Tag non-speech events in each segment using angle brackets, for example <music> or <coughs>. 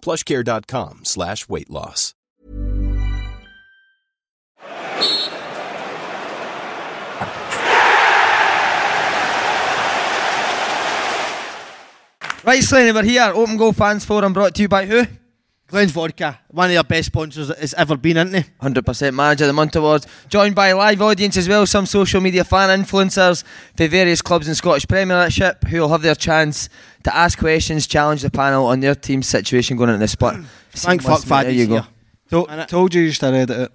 plushcare.com slash weight loss. Right, Slaney, we're here. Open Goal Fans Forum brought to you by who? Glen's Vodka, one of their best sponsors that has ever been, isn't he? 100% Manager of the Month Awards. Joined by a live audience as well, some social media fan influencers for various clubs in Scottish Premiership who will have their chance to ask questions, challenge the panel on their team's situation going into the split. <clears throat> Thank fuck Seamless. There Faddy's you go. here. To- Innit? told you you used to edit it.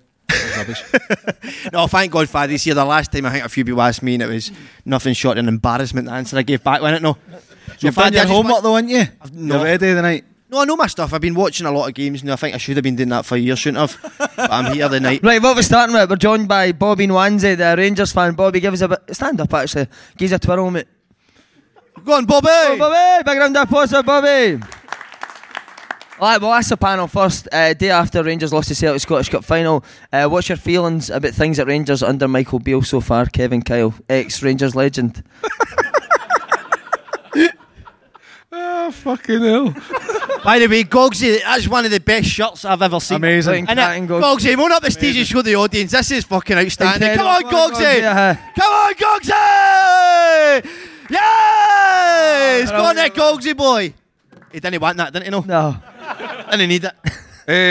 Rubbish. <laughs> <laughs> No, thank God Faddy's here. The last time I think a few people asked me and it was nothing short of an embarrassment the answer I gave back, wasn't it? No. So You've done your I just homework though, haven't you? I've You're not. ready tonight. No, I know my stuff. I've been watching a lot of games now. I think I should have been doing that for years, shouldn't have? But I'm here tonight. Right, what we're starting with, we're joined by Bobby Nwanze, the Rangers fan. Bobby, give us a bit. Stand up, actually. Give us a twirl, mate. Go on, Bobby! Oh, Bobby! Big round of applause for Bobby! Alright, well, that's the panel first. Uh, day after Rangers lost the Celtic Scottish Cup final, uh, what's your feelings about things at Rangers under Michael Beale so far? Kevin Kyle, ex Rangers legend. Oh, <laughs> fucking hell. <laughs> By the way, Gogsy, that's one of the best shirts I've ever seen. Amazing. And Cracking, it, Gogsy. Gogsy, come on up the stage and show the audience. This is fucking outstanding. Incredible. Come on, Gogsy! Come on, Gogsy! Yes! Go on there, Gogsy boy. He didn't want that, didn't he? No. no. Didn't need it.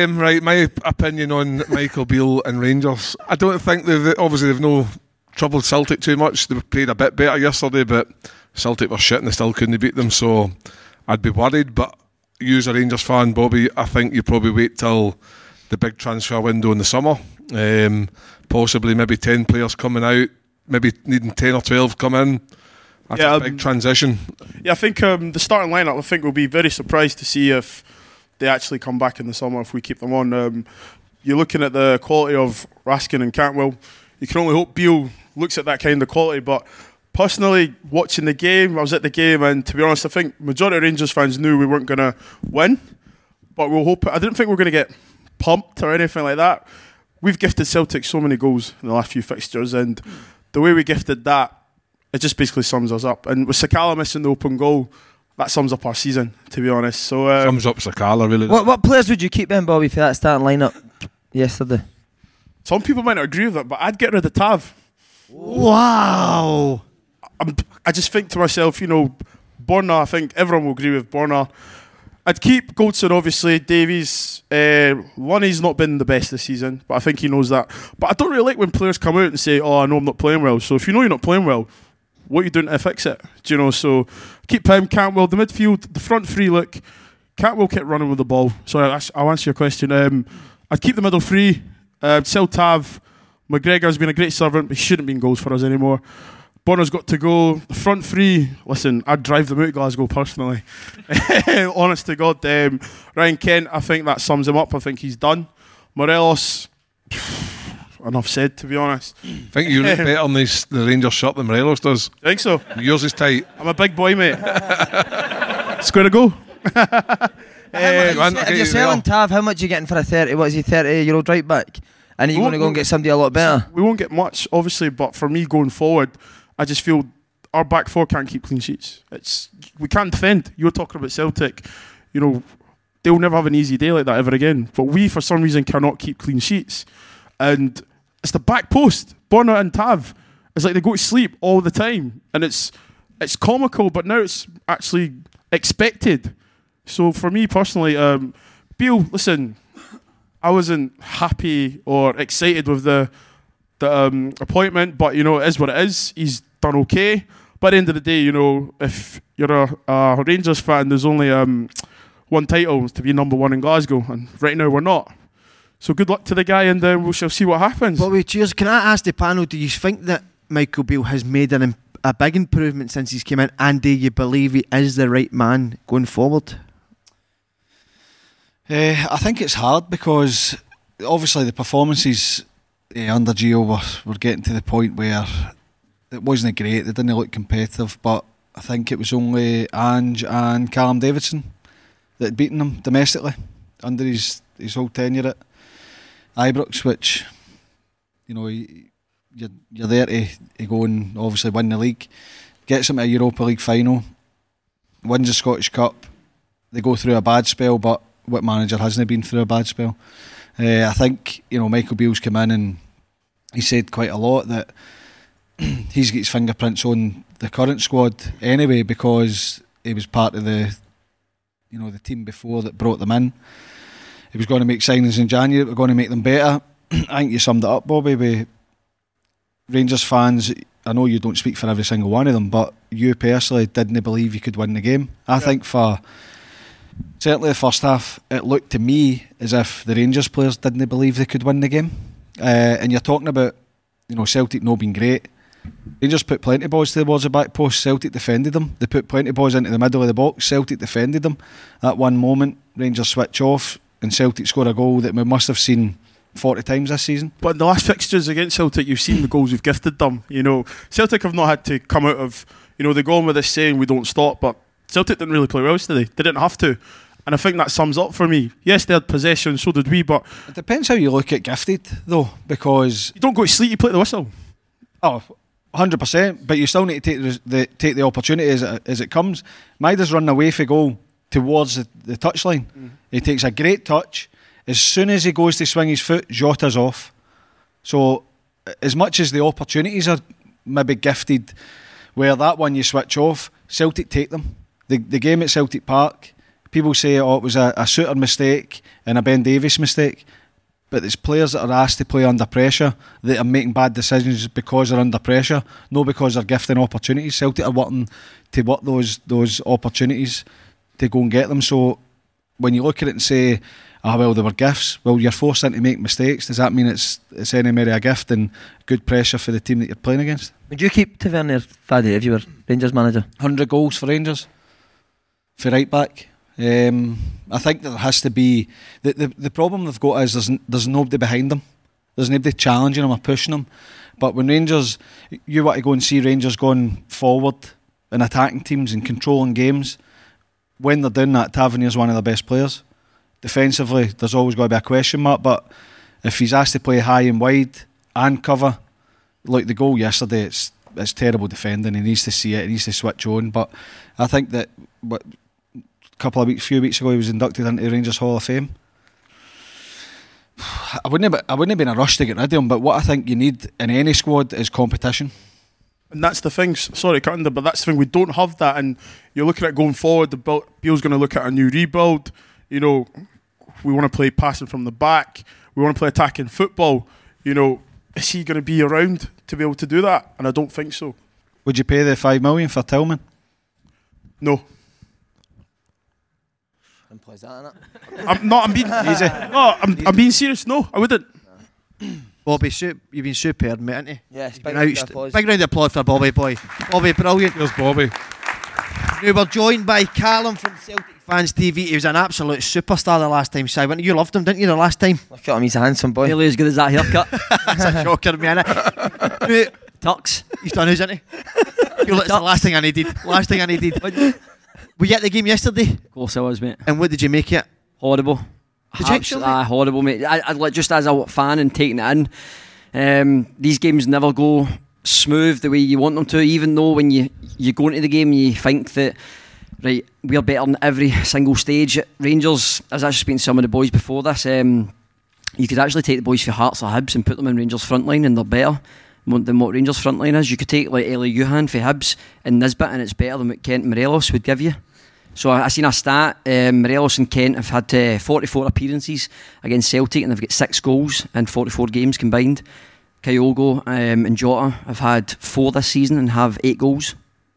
Um, right, my opinion on Michael Beale and Rangers. I don't think they've obviously they've no troubled Celtic too much. They played a bit better yesterday, but Celtic were shit and they still couldn't beat them. So I'd be worried. But you as a Rangers fan, Bobby, I think you probably wait till the big transfer window in the summer. Um, possibly maybe ten players coming out, maybe needing ten or twelve come in. That's Yeah, a um, big transition. Yeah, I think um, the starting lineup. I think we'll be very surprised to see if they actually come back in the summer if we keep them on. Um, you're looking at the quality of Raskin and Cantwell. You can only hope Beale looks at that kind of quality. But personally, watching the game, I was at the game, and to be honest, I think majority of Rangers fans knew we weren't going to win. But we'll hope. I didn't think we were going to get pumped or anything like that. We've gifted Celtic so many goals in the last few fixtures, and the way we gifted that it just basically sums us up. And with Sakala missing the open goal, that sums up our season, to be honest. So um, Sums up Sakala really. What, what players would you keep in, Bobby, for that starting lineup yesterday? some people might not agree with that, but I'd get rid of Tav. Wow. I'm, I just think to myself, you know, Borna, I think everyone will agree with Borna. I'd keep Goldson, obviously. Davies, uh, Lonnie's not been the best this season, but I think he knows that. But I don't really like when players come out and say, oh, I know I'm not playing well. So if you know you're not playing well, what are you doing to fix it? Do you know? So keep him, Cantwell, the midfield, the front three, look, Cantwell kept running with the ball. Sorry, I'll- answer your question. Um, I'd keep the middle three, uh, sell Tav. McGregor's been a great servant, but he shouldn't be in goals for us anymore. Bonner's got to go. The front three, listen, I'd drive them out of Glasgow personally. <laughs> Honest to God. Um, Ryan Kent, I think that sums him up. I think he's done. Morelos, enough said, to be honest. I think you look <laughs> better on this, the Rangers shirt than Morelos does. I think so. Yours is tight. I'm a big boy, mate. <laughs> Square to go. If you're okay, you selling there. Tav, how much are you getting for a 30? What is he, 30 year old right back? And are you We going to go and get somebody a lot better? We won't get much, obviously, but for me going forward, I just feel our back four can't keep clean sheets. It's we can't defend. You're talking about Celtic, you know, they'll never have an easy day like that ever again. But we, for some reason, cannot keep clean sheets, and it's the back post. Bonner and Tav, it's like they go to sleep all the time, and it's it's comical, but now it's actually expected. So for me personally, um, listen, I wasn't happy or excited with the the um, appointment, but you know, it is what it is. He's done okay. But at the end of the day, you know, if you're a, a Rangers fan, there's only um, one title to be number one in Glasgow, and right now we're not. So good luck to the guy, and uh, we shall see what happens. Bobby, cheers. Can I ask the panel, do you think that Michael Beale has made an, im- a big improvement since he's came in, and do you believe he is the right man going forward? Uh, I think it's hard because obviously the performances uh, under Gio were, were getting to the point where it wasn't great. They didn't look competitive, but I think it was only Ange and Callum Davidson that had beaten them domestically under his, his whole tenure at Ibrox, which, you know, you're, you're there to, to go and obviously win the league, gets them to a Europa League final, wins the Scottish Cup. They go through a bad spell, but what manager hasn't been through a bad spell? Uh, I think, you know, Michael Beale's come in and he said quite a lot that <clears throat> he's got his fingerprints on the current squad anyway because he was part of the you know the team before that brought them in. He was going to make signings in January. We're going to make them better. <clears throat> I think you summed it up, Bobby. With Rangers fans, I know you don't speak for every single one of them, but you personally didn't believe you could win the game. I think for certainly the first half, it looked to me as if the Rangers players didn't believe they could win the game. Uh, and you're talking about, you know, Celtic not being great. Rangers put plenty of balls towards the back post. Celtic defended them. They put plenty of balls into the middle of the box. Celtic defended them. At one moment, Rangers switch off and Celtic score a goal that we must have seen 40 times this season. But in the last fixtures against Celtic, you've seen the goals we've gifted them. You know, Celtic have not had to come out of, you know, they're going with this saying we don't stop, but Celtic didn't really play well today. They didn't have to. And I think that sums up for me. Yes, they had possession, so did we, but It depends how you look at gifted, though, because you don't go to sleep, you play the whistle. Oh, 100%. But you still need to take the, the take the opportunity as it, as it comes. Maida's running away for goal towards the, the touchline. Mm-hmm. He takes a great touch. As soon as he goes to swing his foot, Jota's off. So, as much as the opportunities are maybe gifted, where that one you switch off, Celtic take them. The, the game at Celtic Park, people say, oh, it was a, a Souttar mistake and a Ben Davies mistake but it's players that are asked to play under pressure that are making bad decisions because they're under pressure, not because they're gifting opportunities. Celtic are wanting to work those those opportunities to go and get them. So when you look at it and say, "Ah, well, they were gifts," well, you're forced into make mistakes. Does that mean it's it's any more a gift and good pressure for the team that you're playing against? Would you keep Tavernier, Faddy, if you were Rangers manager? Hundred goals for Rangers for right back. Um, I think there has to be the, the the problem they've got is there's there's nobody behind them. There's nobody challenging them or pushing them. But when Rangers, you want to go and see Rangers going forward and attacking teams and controlling games. When they're doing that, Tavernier's one of the best players. Defensively, there's always got to be a question mark. But if he's asked to play high and wide and cover, like the goal yesterday, it's it's terrible defending. He needs to see it. He needs to switch on. But I think that couple of weeks, few weeks ago, he was inducted into the Rangers Hall of Fame. I wouldn't have, I wouldn't have been in a rush to get rid of him, but what I think you need in any squad is competition. And that's the thing. Sorry, cutting but that's the thing. We don't have that, and you're looking at going forward. The build, Beale's going to look at a new rebuild. You know, we want to play passing from the back. We want to play attacking football. You know, is he going to be around to be able to do that? And I don't think so. Would you pay the five million for Tillman? No, Simple as that, I'm not. I'm being <laughs> Easy. No, I'm, I'm being serious. No, I wouldn't. <coughs> Bobby, su- you've been superb, mate, haven't you? Yes, Been big round of outst- applause. big round of applause for Bobby, boy. Bobby, brilliant. Here's Bobby. We were joined by Callum from Celtic Fans TV. He was an absolute superstar the last time, Si. You loved him, didn't you, the last time? Look at him, he's a handsome boy. Nearly as good as that haircut. <laughs> That's a shocker, man. Mate, Tux. He's done his, isn't he? <laughs> You're like, "It's the last thing I needed. Last thing I needed. Were you at the game yesterday? Of course I was, mate. And what did you make it? Horrible. Did you Abs- actually? aye, horrible, mate. I, I, like, just as a fan and taking it in, um, these games never go smooth the way you want them to. Even though when you you go into the game, you think that right, we're better than every single stage. Rangers, I was actually speaking to some of the boys before this. Um, you could actually take the boys for Hearts or Hibs and put them in Rangers front line, and they're better than what Rangers front line is. You could take like Elie Youan for Hibs and Nisbet, and it's better than what Kent Morelos would give you. So I, I seen a stat. Um, Morelos and Kent have had uh, 44 appearances against Celtic, and they've got six goals in 44 games combined. Kyogo um, and Jota have had four this season and have eight goals.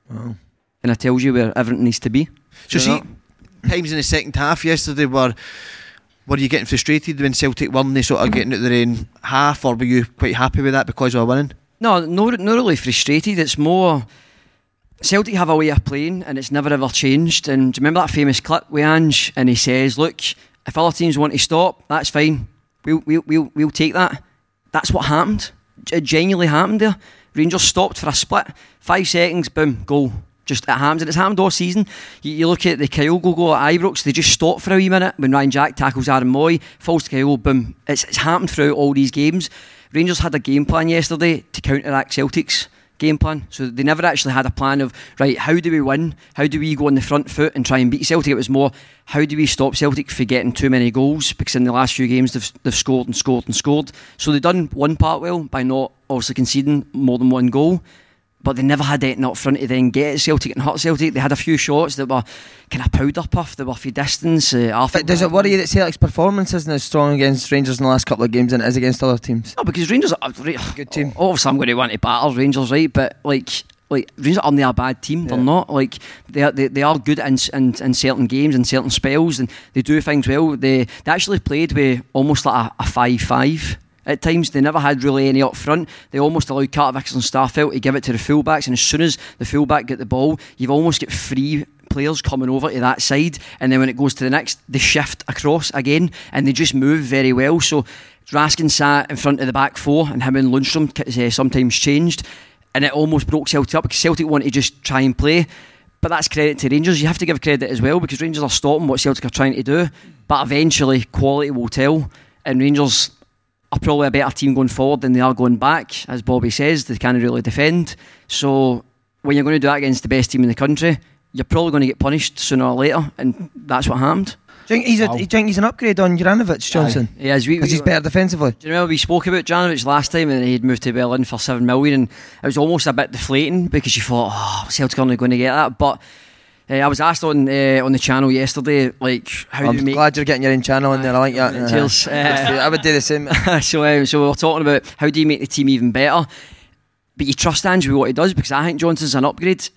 Wow. And it tells you where everything needs to be. So see, know? times in the second half yesterday were were you getting frustrated when Celtic won? They sort of getting out their own half, or were you quite happy with that because we were winning? No, no, not really frustrated. It's more Celtic have a way of playing, and it's never ever changed. And do you remember that famous clip with Ange? And he says, "Look, if other teams want to stop, that's fine. We'll we'll we'll, we'll take that." That's what happened. It genuinely happened there. Rangers stopped for a split, five seconds, boom, goal. Just it happens, and it's happened all season. You, you look at the Kyogo goal at Ibrox; they just stop for a wee minute when Ryan Jack tackles Aaron Mooy, falls to Kyogo, boom. It's, it's happened throughout all these games. Rangers had a game plan yesterday to counteract Celtic's game plan. So they never actually had a plan of right, how do we win? How do we go on the front foot and try and beat Celtic? It was more how do we stop Celtic from getting too many goals? Because in the last few games they've, they've scored and scored and scored. So they've done one part well by not obviously conceding more than one goal. But they never had anything up front to then get at Celtic and hurt Celtic. They had a few shots that were kind of powder puff, they were for distance. Uh, But does it worry you that Celtic's performance isn't as strong against Rangers in the last couple of games than it is against other teams? No, because Rangers are <sighs> a good team. <sighs> Obviously, I'm going to want to battle Rangers, right? But like, like Rangers aren't a bad team. They're not like they are. They, they are good in, in in certain games and certain spells, and they do things well. They they actually played with almost like a, a five-five. At times, they never had really any up front. They almost allowed Carter and Starfelt to give it to the fullbacks, and as soon as the fullback get the ball, you've almost got three players coming over to that side, and then when it goes to the next, they shift across again, and they just move very well. So Raskin sat in front of the back four, and him and Lundstram uh, sometimes changed, and it almost broke Celtic up because Celtic wanted to just try and play. But that's credit to Rangers. You have to give credit as well because Rangers are stopping what Celtic are trying to do. But eventually, quality will tell, and Rangers are probably a better team going forward than they are going back. As Bobby says, they can't really defend. So when you're going to do that against the best team in the country, you're probably going to get punished sooner or later, and that's what happened. Do you think he's, a, you think he's an upgrade on Juranovic, Johnston? He is. Because he's better defensively. Do you remember we spoke about Janovic last time and he'd moved to Berlin for seven million and it was almost a bit deflating because you thought, oh, Celtic aren't going to get that. But uh, I was asked on uh, on the channel yesterday, like, how I'm do we make glad you're getting your own channel in there. I like that. Cheers. <laughs> Uh-huh. I would do the same. <laughs> so, um, so we were talking about how do you make the team even better. But you trust Andrew with what he does because I think Johnston's an upgrade.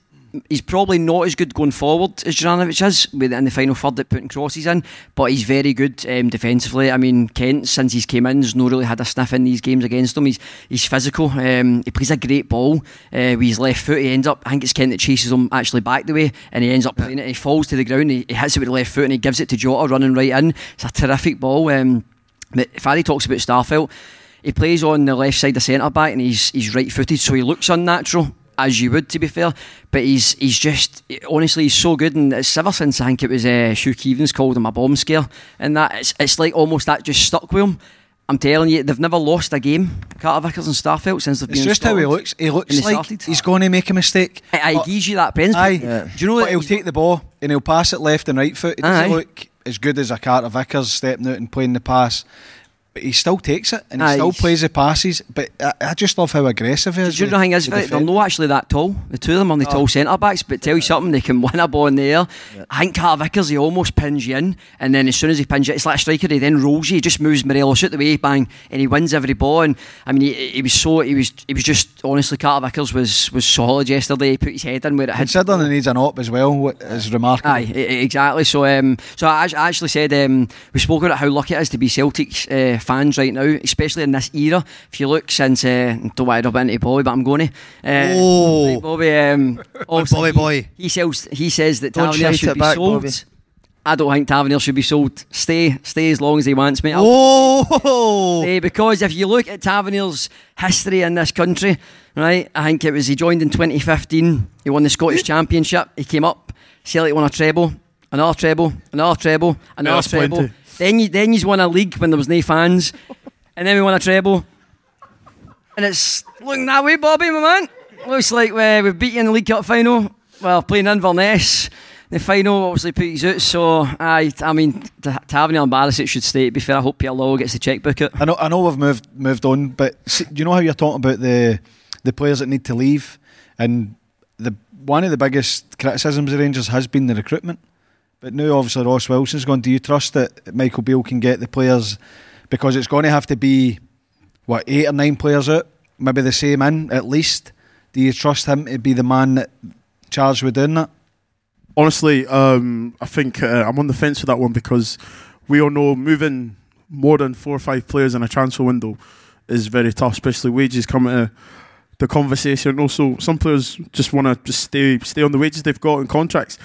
He's probably not as good going forward as Juranovic is with in the final third at putting crosses in, but he's very good um, defensively. I mean, Kent since he's came in has not really had a sniff in these games against him. He's he's physical. Um, he plays a great ball uh, with his left foot. He ends up, I think it's Kent that chases him actually back the way, and he ends up playing it. He falls to the ground. He, he hits it with the left foot and he gives it to Jota running right in. It's a terrific ball. Um, but talks about Starfelt. He plays on the left side of centre back and he's he's right footed, so he looks unnatural. As you would, to be fair, but he's he's just honestly he's so good, and it's ever since I think it was uh, Hugh Keevins called him a bomb scare, and that it's it's like almost that just stuck with him. I'm telling you, they've never lost a game, Carter Vickers and Starfelt since they've It's been. in just how he looks. He looks like started. he's going to make a mistake. I, I gives you that but Aye. Yeah. Do you know but that he'll take the ball and he'll pass it left and right foot. It doesn't Aye. look as good as a Carter Vickers stepping out and playing the pass. But he still takes it and he Aye, still plays the passes. But I, I just love how aggressive he is. Do you know the thing is, to they're not actually that tall. The two of them are the tall centre backs, but tell you something, they can win a ball in the air. I think Carter Vickers, he almost pins you in, and then as soon as he pins you, it's like a striker, he then rolls you, he just moves Morelos out the way, bang, and he wins every ball. And I mean, he, he was so, he was, he was just honestly, Carter Vickers was was solid yesterday. He put his head in where it had. Considering he needs an op as well, what is remarkable. Aye, exactly. So, um, so I, I actually said um, we spoke about how lucky it is to be Celtic uh, fans right now, especially in this era. If you look since, uh, don't want to rub into Bobby, but I'm going to. Uh, Oh. right, Bobby, um, Bobby he- boy. He sells. He says that Don't Tavernier should be back, sold. Bobby. I don't think Tavernier should be sold. Stay, stay as long as he wants, mate. I'll Oh, say, because if you look at Tavernier's history in this country, right, I think it was he joined in 2015. He won the Scottish Championship. He came up. Celtic won a treble, another treble, another treble, another that's treble. plenty. Then you then he's won a league when there was no fans, and then we won a treble. And it's looking that way, Bobby, my man. Looks like uh, we've beat you in the League Cup final. Well, playing Inverness. The final obviously put you out, so I, I mean, Ta- Tavernier and Barisic should stay. To be fair, I hope Pirlo gets the checkbook out. I know, I know we've moved moved on, but see, you know how you're talking about the the players that need to leave, and the one of the biggest criticisms of Rangers has been the recruitment. But now, obviously, Ross Wilson's gone. Do you trust that Michael Beale can get the players? Because it's going to have to be, what, eight or nine players out? Maybe the same in, at least. Do you trust him to be the man that charged with doing that? Honestly, um, I think uh, I'm on the fence with that one because we all know moving more than four or five players in a transfer window is very tough, especially wages coming to the conversation. Also, some players just want to just stay stay on the wages they've got in contracts.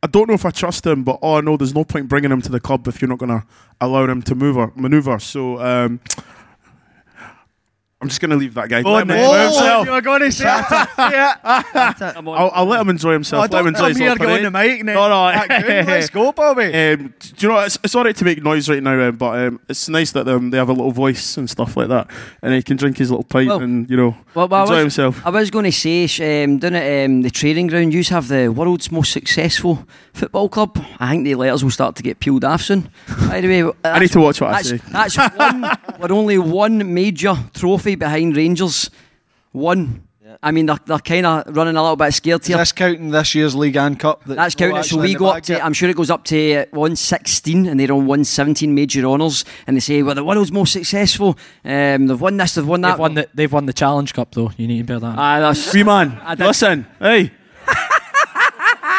I don't know if I trust him, but I know there's no point bringing him to the club if you're not going to allow him to move or maneuver. So um, I'm just going to leave that guy. Let him enjoy himself. you were going to say yeah. I'll, I'll let him enjoy himself. Oh, let him don't enjoy come his here little going parade. to mic now. No, no. Let's go, Bobby. <laughs> Um, do you know what? It's, it's all right to make noise right now, um, but um, it's nice that um, they have a little voice and stuff like that, and he can drink his little pint Well- and you know Well, well, I enjoy was- himself. I was going to say, sh- um, down at um, the training ground, you have the world's most successful football club. I think the letters will start to get peeled off soon. By the way, <laughs> I need to watch what I that's, say. That's one. <laughs> we're only one major trophy behind Rangers. One. I mean, they're, they're kind of running a little bit scared Is here. this counting this year's League and Cup? That's counting. So we go up to, I'm sure it goes up to 116 and they're on 117 major honours. And they say, well, the world's most successful. Um, they've won this, they've won that. They've won the they've won the Challenge Cup though. You need to bear that. in Ah, that's, Wee man, I did- listen, hey,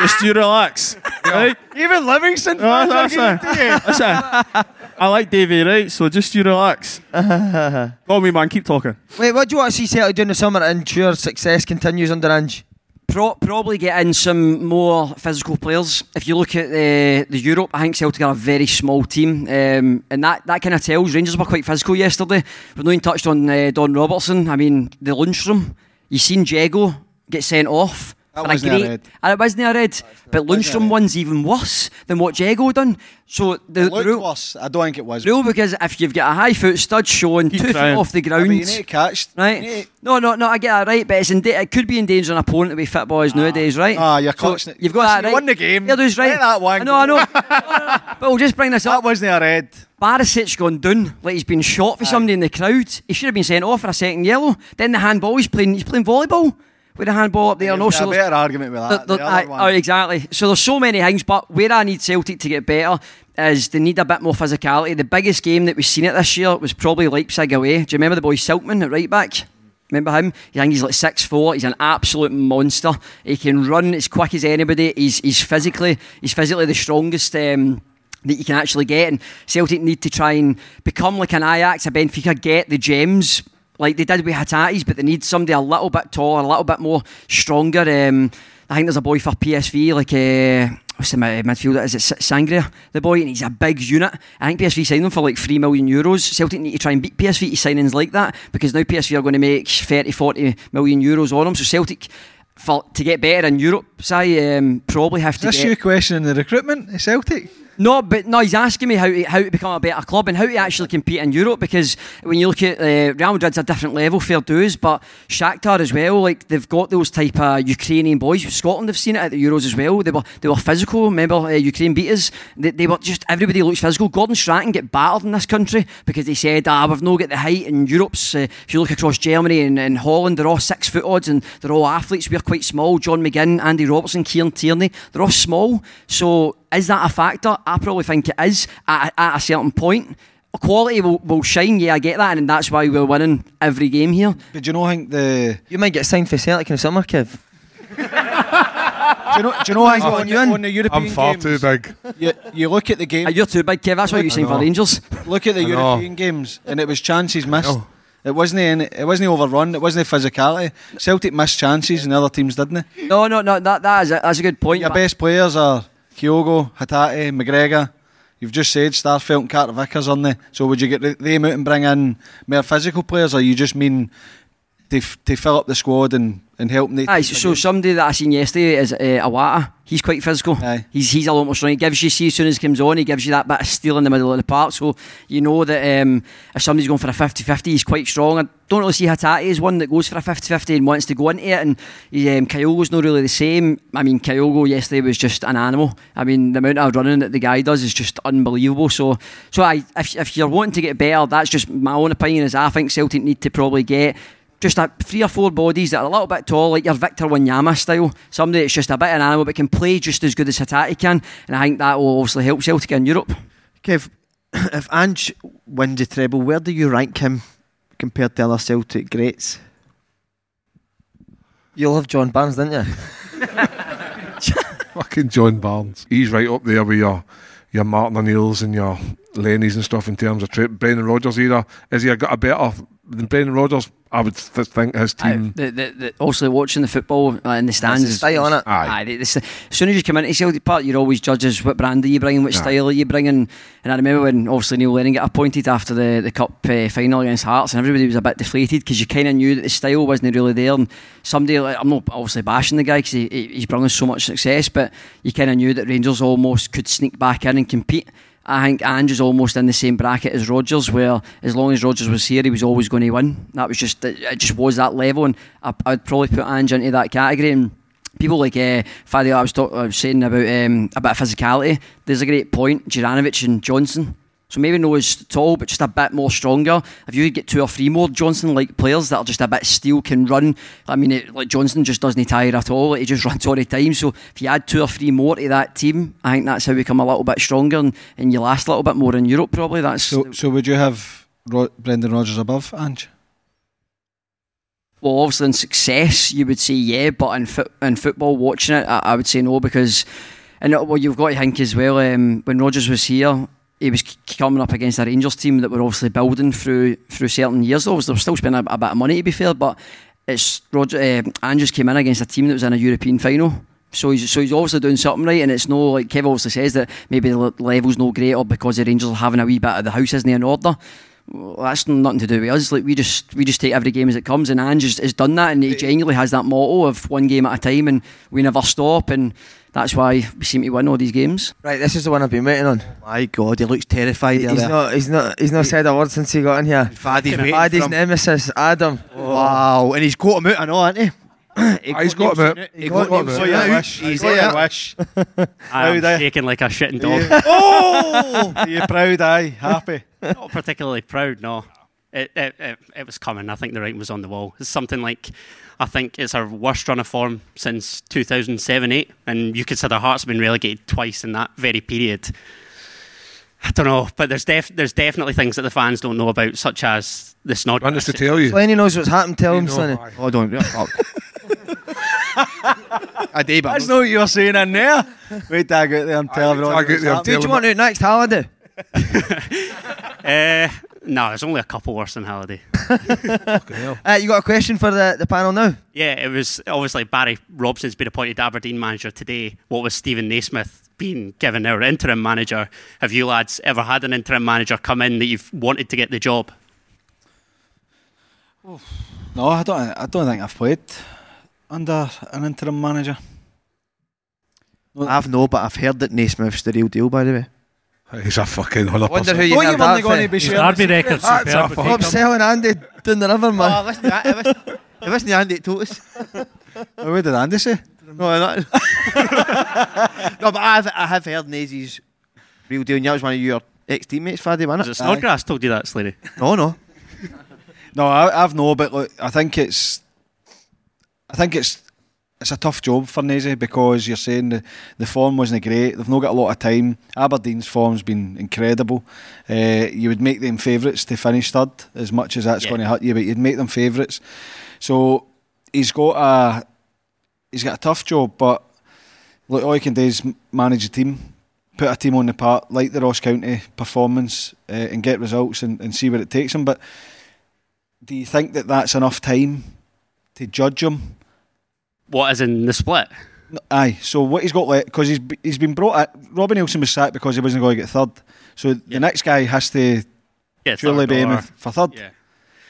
just you relax, right? Even Livingston No, fans are listen, getting to you. listen. I like Davey, right? So just you relax. <laughs> Call me man, keep talking. Wait, what do you want to see Celtic do in the summer to ensure success continues under Ange? Pro- probably get in some more physical players. If you look at the the Europe, I think Celtic are a very small team, um, and that, that kind of tells. Rangers were quite physical yesterday. We've not even touched on uh, Don Robertson. I mean, the Lundstram. You seen Jago get sent off. That for a wasn't a great- red. And it wasn't a red, but Lundstram one's even worse than what Jago done. So the, It the rule, worse. I don't think it was. rule because if you've got a high foot stud showing Keep two trying. feet off the ground, mean, you need to catch. right? need to- No, no, no. I get that right, but it's in da- it could be endangering an opponent the way football is nowadays, right? Ah, you're So catching it. You've got that Listen, right. you won the game. Yeah, there's right. Let that one I know, I know. <laughs> No, no, no. But we'll just bring this up. That up. wasn't a red. Barisic gone down like he's been shot for somebody in the crowd. He should have been sent off for a second yellow. Then the handball. He's playing. He's playing volleyball with the handball up there. No, so a better argument with that. the- The the- one. oh, exactly. So there's so many things, but where I need Celtic to get better is they need a bit more physicality. The biggest game that we've seen it this year was probably Leipzig away. Do you remember the boy Simakan at right back? Remember him? I think he's like six four. He's an absolute monster. He can run as quick as anybody. He's he's physically he's physically the strongest. Um, that you can actually get and Celtic need to try and become like an Ajax, a Benfica, get the gems like they did with Hatatis, but they need somebody a little bit taller, a little bit more stronger. Um, I think there's a boy for PSV, like uh, what's the mid- midfielder? Is it Sangaré, the boy? And he's a big unit. I think PSV signed him for like 3 million euros. Celtic need to try and beat PSV to signings like that because now PSV are going to make 30, 40 million euros on them. So Celtic, for, to get better in Europe, say, um, probably have Is to this get... question in the recruitment Celtic? No, but no, he's asking me how to, how to become a better club and how to actually compete in Europe because when you look at uh, Real Madrid's a different level, fair dues, but Shakhtar as well, like they've got those type of Ukrainian boys. Scotland have seen it at the Euros as well. They were they were physical. Remember uh, Ukraine beat us. They, they were just everybody looks physical. Gordon Strachan get battered in this country because they said ah we've no got the height in Europe's. Uh, if you look across Germany and, and Holland, they're all six foot odds and they're all athletes. We're quite small. John McGinn, Andy Robertson, Kieran Tierney, they're all small. So is that a factor? I probably think it is at, at a certain point. Quality will, will shine, yeah, I get that, and that's why we're winning every game here. But do you know, I think the. You might get signed for Celtic in the summer, Kev. <laughs> Do you know, do you know I think on, you the, in? on the European I'm far games, too big. You, you look at the game. Uh, you're too big, Kev. That's why you signed for know. Rangers. Look at the European games, and it was chances missed. It wasn't any, it wasn't overrun. It wasn't the physicality. Celtic missed chances, and the other teams didn't. They? No, no, no. That that is a, that's a good point. Your best players are Kyogo, Hatate, McGregor. You've just said Starfelt and Carter Vickers on there. So would you get them out and bring in more physical players, or you just mean to, to fill up the squad and, and help them? Aye, so, so somebody that I seen yesterday is uh, Iwata. He's quite physical. Aye. He's he's a lot more strong. He gives you see as soon as he comes on, he gives you that bit of steel in the middle of the park. So you know that um, if somebody's going for a 50-50, he's quite strong. I don't really see Hatate as one that goes for a 50-50 and wants to go into it. And um, Kyogo's not really the same. I mean, Kyogo yesterday was just an animal. I mean, the amount of running that the guy does is just unbelievable. So, so I, if, if you're wanting to get better, that's just my own opinion. Is I think Celtic need to probably get just a three or four bodies that are a little bit tall, like your Victor Wanyama style. Somebody that's just a bit of an animal but can play just as good as Hatate can. And I think that will obviously help Celtic in Europe. Kev, <coughs> if Ange wins the treble, where do you rank him compared to other Celtic greats? You'll have John Barnes, didn't you? <laughs> Fucking John Barnes. He's right up there with your your Martin O'Neills and your Lenny's and stuff in terms of tra- Brendan Rodgers either. Is he a, got a better than Brendan Rodgers? I would th- think his team. the, the, the, also, watching the football uh, in the stands. the style, innit? Aye. Aye, the- the- as soon as you come into Celtic Park, you're always judges what brand are you bringing, what Aye. style are you bringing. And I remember when obviously Neil Lennon got appointed after the, the cup uh, final against Hearts, and everybody was a bit deflated because you kind of knew that the style wasn't really there. And somebody, like, I'm not obviously bashing the guy because he, he- he's brought us so much success, but you kind of knew that Rangers almost could sneak back in and compete. I think Ange is almost in the same bracket as Rodgers, where as long as Rodgers was here, he was always going to win. That was just it just was that level, and I, I'd probably put Ange into that category. And people like uh, Fadi, I was, talk, I was saying about um, a bit of physicality. There's a great point, Juranovic and Johnston. So maybe not as tall, but just a bit more stronger. If you could get two or three more Johnston-like players that are just a bit steel, can run. I mean, it, like Johnston just doesn't tire at all. He just <laughs> runs all the time. So if you add two or three more to that team, I think that's how we come a little bit stronger and, and you last a little bit more in Europe. Probably that's So, so would you have Ro- Brendan Rodgers above Ange? well, obviously in success, you would say yeah, but in foot in football, watching it, I, I would say no because, and well, you've got to think as well. Um, when Rodgers was here, he was coming up against a Rangers team that were obviously building through through certain years. Obviously, they're still spending a, a bit of money to be fair, but it's Roger. Uh, Andrews came in against a team that was in a European final. So he's, so he's obviously doing something right, and it's no like Kev obviously says that maybe the level's no great or because the Rangers are having a wee bit of the house isn't in order. Well, that's nothing to do with us. Like we just we just take every game as it comes, and Ange has, has done that, and he genuinely has that motto of one game at a time, and we never stop, and that's why we seem to win all these games. Right, this is the one I've been waiting on. My God, he looks terrified. He's not. He's not. He's not said a word since he got in here. Faddy's waiting Paddy's for him. nemesis, Adam. Wow, and he's got him out, I know, hasn't he? Ah, <coughs> he's got him out. He He's got got him him out. out. Yeah, I wish. He's I there. wish. <laughs> I'm shaking like a shitting dog. <laughs> oh, are you proud? Aye, happy. Not particularly proud, no. It, it, it, it was coming. I think the writing was on the wall. It's something like, I think it's our worst run of form since 2007 8. And you consider Hearts have been relegated twice in that very period. I don't know, but there's def- there's definitely things that the fans don't know about, such as the snod. Want us to tell you? Slaney knows what's happened. Tell You him, know, Slaney. aye. Hold on, fuck. <laughs> I did, but That's not what you were saying in there. Wait, till I get there and tell wait everyone. get there and what's Who do you want out next, Halliday? <laughs> Uh, no, there's only a couple worse than Halliday. <laughs> Uh, you got a question for the, the panel now? Yeah, it was obviously Barry Robson's been appointed Aberdeen manager today. What was Steven Naismith being given our interim manager? Have you lads ever had an interim manager come in that you've wanted to get the job? No, I don't. I don't think I've played under an interim manager. I've no, but I've heard that Naismith's the real deal, by the way. He's a fucking hundred Wonder who you you heard weren't that going to from. be His sharing derby this- record's That's superb. a with fucking- Bob selling Andy down the river, man. Oh, listen to that. It wasn't, Andy that told us. Oh, what did Andy say? No, not. no, but I've, I have heard Nazy's real deal, and that was one of your ex teammates, Faddy, Was wasn't it it? Snodgrass told you that, Slady? No, no. No, I, I've no, but look, I think it's, I think it's, it's a tough job for Nazy because you're saying the, the form wasn't great. They've not got a lot of time. Aberdeen's form's been incredible. Uh, you would make them favourites to finish third, as much as that's Yeah. going to hurt you, but you'd make them favourites. So he's got a, he's got a tough job, but look, all he can do is manage a team, put a team on the part, like the Ross County performance, uh, and get results and, and see where it takes him. But do you think that that's enough time to judge him? What is in the split? Aye. So what he's got left because he's he's been brought. At, Robbie Neilson was sacked because he wasn't going to get third. So the next guy has to Yeah, surely be aiming for third. Yeah.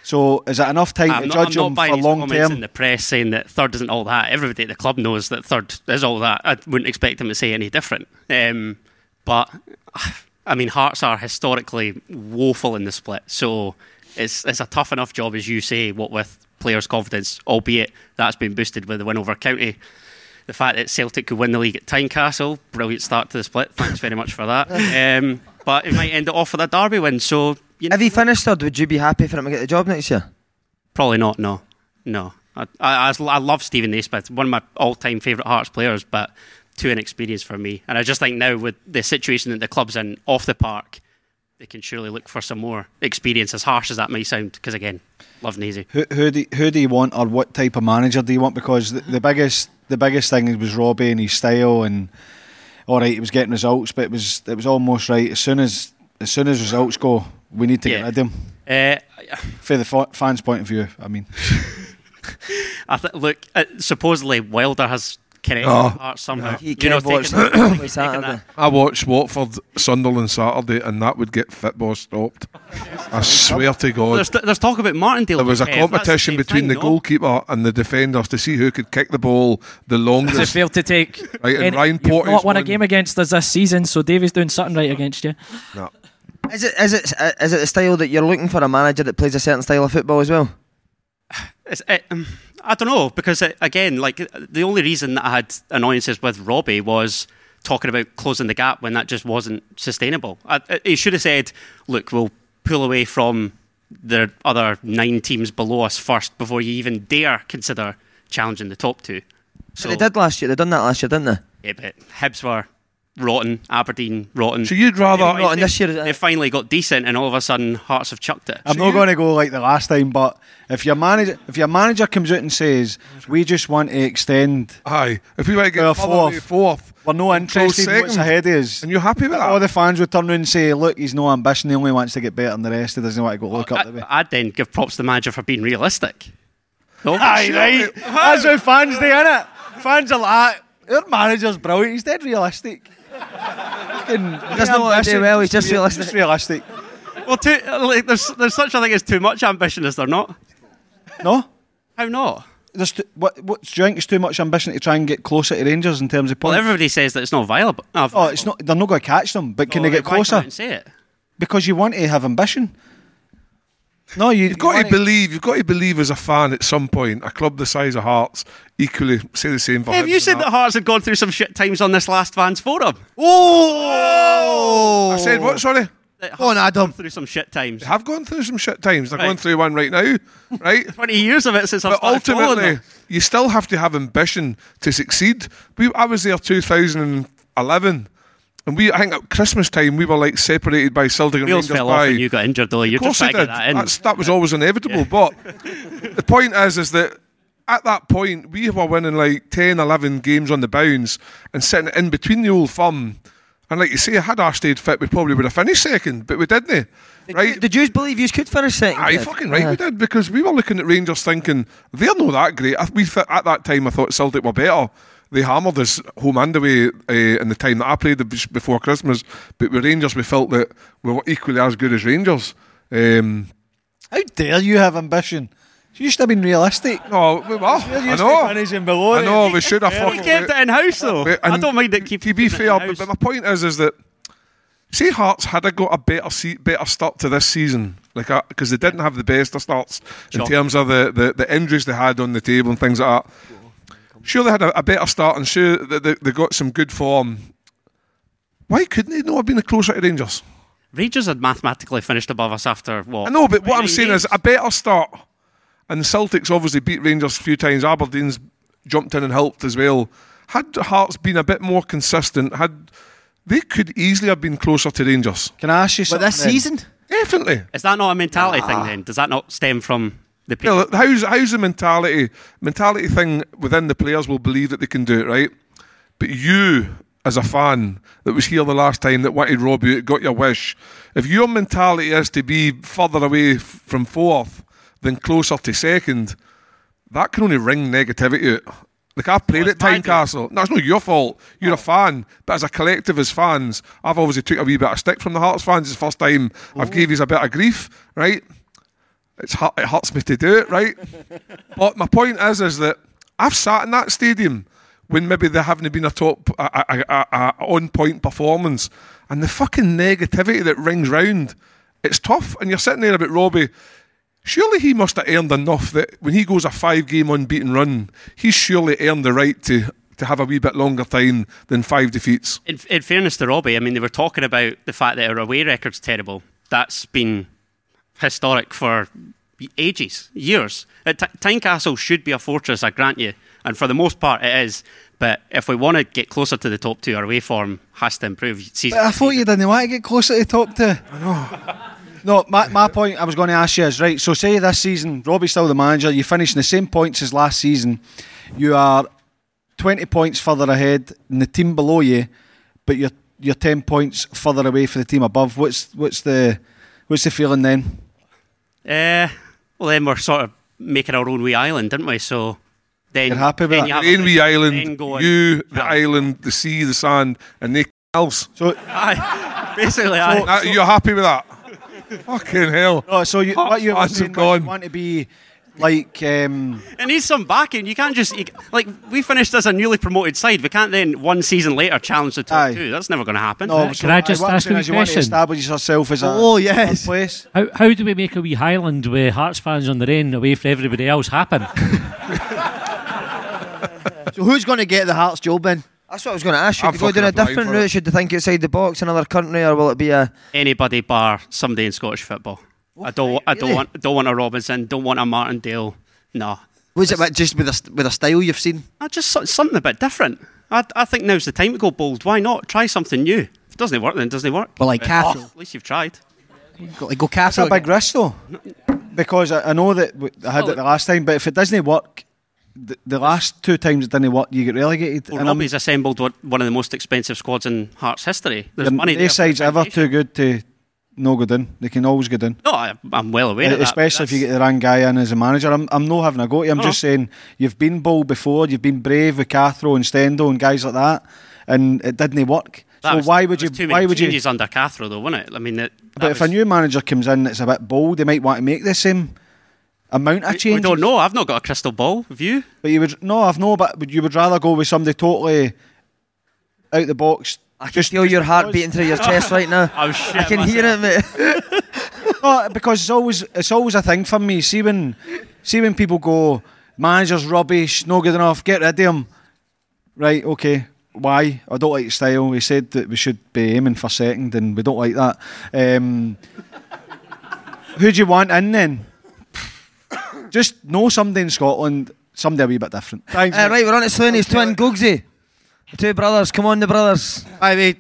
So is that enough time I'm to not, judge I'm him for long comments in the press saying that third isn't all that. Everybody at the club knows that third is all that. I wouldn't expect him to say any different. Um, but <sighs> I mean, Hearts are historically woeful in the split, so it's it's a tough enough job as you say. What with players' confidence, albeit that's been boosted with the win over County. The fact that Celtic could win the league at Tynecastle, brilliant start to the split. Thanks very much for that. <laughs> Um, but it might end it off with a derby win. So have you finished third, would you be happy for him to get the job next year? probably not. No. no. I, I, I love Steven Naismith, one of my all-time favourite Hearts players, but too inexperienced for me. And I just think now with the situation that the club's in off the park, they can surely look for some more experience, as harsh as that may sound. Because again, love Nazy. Who, who, do, who do you want, or what type of manager do you want? Because the, the biggest the biggest thing was Robbie and his style, and all right, he was getting results, but it was it was almost right. As soon as as soon as results go, we need to Yeah. get rid of him. Uh, For the fa- fans' point of view, I mean, <laughs> I th- look, uh, supposedly Wilder has connected Oh. with Hearts somehow. You You know, watch taking- Saturday. taking that. I watched Watford Sunderland Saturday, and that would get football stopped. I swear to God. There's, there's talk about Martindale. There was a Kev, that's the competition between thing, the no? goalkeeper and the defenders to see who could kick the ball the Is it longest. fair to take? Right, and any- Ryan you've not won a game against us this season, so Davey's doing something right against you. No. Is it is it uh, it the style that you're looking for a manager that plays a certain style of football as well? It's, it, um, I don't know because uh again, like the only reason that I had annoyances with Robbie was talking about closing the gap when that just wasn't sustainable. I, I- he should have said, "Look, we'll pull away from the other nine teams below us first before you even dare consider challenging the top two. So they did last year. They done that last year, didn't they? Yeah, but Hibs were rotten, Aberdeen rotten. So you'd rather They- Rotten they- this year, it? They finally got decent, and all of a sudden, Hearts have chucked it. I'm not going to go like the last time. But if your manager if your manager comes out and says we just want to extend, Aye, if we want to get Well, fourth. away fourth, we're no interested in what's ahead of us. and you're happy with that? All the fans would turn around and say, "Look, he's no ambition. He only wants to get better than the rest. He doesn't want to go look up the way." I, I'd then give props to the manager for being realistic. No? <laughs> Aye, right. That's how fans do, innit? Fans are like, our manager's brilliant. He's dead realistic. Fucking- doesn't know what to do well, he's just Just realistic. realistic. Well, too, like, there's, there's such a thing as too much ambition, is there not? No? How not? There's too, what, what, do you think it's too much ambition to try and get closer to Rangers in terms of Well, everybody says that it's not viable. Uh, oh, it's not. They're not going to catch them, but can well, they get why come out closer? and say it? Because you want to have ambition. No, you, You've got to believe. You've got to believe as a fan at some point. A club the size of Hearts equally say the same for. Have you said that Hearts had gone through some shit times on this last fans forum? Oh! I said what? Sorry. That Go on, Adam. gone through some shit times. They have gone through some shit times. They're Right. going through one right now, right? <laughs> 20 years of it since I've But started ultimately, you still have to have ambition to succeed. We, I was there 2011, and we, I think at Christmas time, we were like separated by Celtic and Wheels Rangers fell by. off and you got injured, though. You're of course just trying I did. that in. That's, that was always inevitable. <laughs> But the point is, is that at that point, we were winning like 10, 11 games on the bounce and sitting in between the old firm. And like you say, had our stayed fit, we probably would have finished second, but we didn't. Right? Did you believe you could finish second? Aye, Kev? fucking right, Uh, we did because we were looking at Rangers thinking they're not that great. We th- at that time I thought Celtic were better. They hammered us home and away uh, in the time that I played before Christmas. But with Rangers, we felt that we were equally as good as Rangers. Um, How dare you have ambition? You should have been realistic. no, we were. I used to know. finishing below I know. We should have. We fucking- kept it in house, though. we- I don't mind it keeping To be it fair, but, but my point is, is that say Hearts had a got a better se- better start to this season, like because they didn't have the best of starts in terms of the, the, the injuries they had on the table and things like that. Sure, they had a, a better start, and sure they, they, they got some good form. Why couldn't they not have been closer to Rangers? Rangers had mathematically finished above us after what? I know, but what I'm 29 saying is a better start. And the Celtic's obviously beat Rangers a few times. Aberdeen's jumped in and helped as well. Had Hearts been a bit more consistent, had they could easily have been closer to Rangers. Can I ask you something? But something? this then? season, Definitely. Is that not a mentality thing then? Does that not stem from the You know, how's how's the mentality mentality thing within the players will believe that they can do it, right? But you, as a fan that was here the last time that wanted Robbie, out, got your wish. If your mentality is to be further away f- from fourth than closer to second, that can only ring negativity out. Like I've played Well, at Tynecastle. No, it's not your fault. You're a fan, but as a collective, as fans, I've obviously took a wee bit of stick from the Hearts fans. It's the first time I've gave you a bit of grief, right? It's hu- it hurts me to do it, right? <laughs> but my point is, is that I've sat in that stadium when maybe there haven't been a top, a, a, a, a on point performance, and the fucking negativity that rings round, it's tough. And you're sitting there about Robbie. Surely he must have earned enough that when he goes a five game unbeaten run, he's surely earned the right to, to have a wee bit longer time than five defeats. In, in fairness to Robbie, I mean, they were talking about the fact that our away record's terrible. That's been historic for ages, years. Uh, T- Tynecastle should be a fortress, I grant you, and for the most part it is. But if we want to get closer to the top two, our away form has to improve. Season But I thought you didn't want to get closer to the top two. I know. No, my, my point I was going to ask you is right. So, say this season, Robbie's still the manager. You finish in the same points as last season. You are twenty points further ahead than the team below you, but you're you're ten points further away for the team above. What's what's the what's the feeling then? Uh, well, then we're sort of making our own wee island, didn't we? So then You're happy with then that? you have Your own wee island, go on. you, the island, the sea, the sand, and they else. So, Aye, basically, aye. That- you're happy with that? Fucking hell. no, so you, what you were Fans have saying you gone. want to be like um, It needs some backing. You can't just you, like we finished as a newly promoted side. We can't then one season later challenge the top Aye. two. That's never going to happen. no. Can I just what I'm ask you a is you want to question? establish yourself as a Oh, yes. third place. How, how do we make a wee Highland with Hearts fans on the end away from everybody else happen? <laughs> So who's going to get the Hearts job in? That's what I was going to ask. Should I'm you go down a applying different for route? Should you think outside the box, another country, or will it be a? Anybody bar somebody in Scottish football. I don't. wa- I don't really? want. Don't want a Robinson. Don't want a Martindale. No. Was it just with a with a style you've seen? I just something a bit different. I, I think now's the time to go bold. Why not try something new? If it doesn't work, then it doesn't work. Well, like But, Cathro. oh, at least you've tried. Go, like, go That's a Cathro. big risk though, because I, I know that I had it the last time. But if it doesn't work, the, the last two times it didn't work, you get relegated. Well, and I'm- Robbie's assembled one of the most expensive squads in Hearts history. There's money their there. for side's ever too good to no good down. They can always get in. No, I, I'm well aware of that. Especially if you get the wrong guy in as a manager. I'm, I'm not having a go at you. I'm No, just saying you've been bold before. You've been brave with Cathro and Stendo and guys like that, and it didn't work. that so was- why would you? was Too Why would you? changes under Cathro, though, wasn't it? I mean, it, that But if a new manager comes in that's a bit bold, they might want to make the same amount of change. don't know. I've not got a crystal ball view. But you would no, I've no. But would- you would rather go with somebody totally out the box. I can feel your heart beating through your <laughs> chest right now. I I can hear it, mate. <laughs> No, because it's always it's always a thing for me. See when see when people go, manager's rubbish, no good enough, get rid of him. Right, okay. Why? I don't like style. We said that we should be aiming for second, and we don't like that. Um, who do you want in then? Just know somebody in Scotland, somebody a wee bit different. Thanks. Uh, right, we're on to Slaney's twin, Googsy. The two brothers, come on, the brothers. I mean,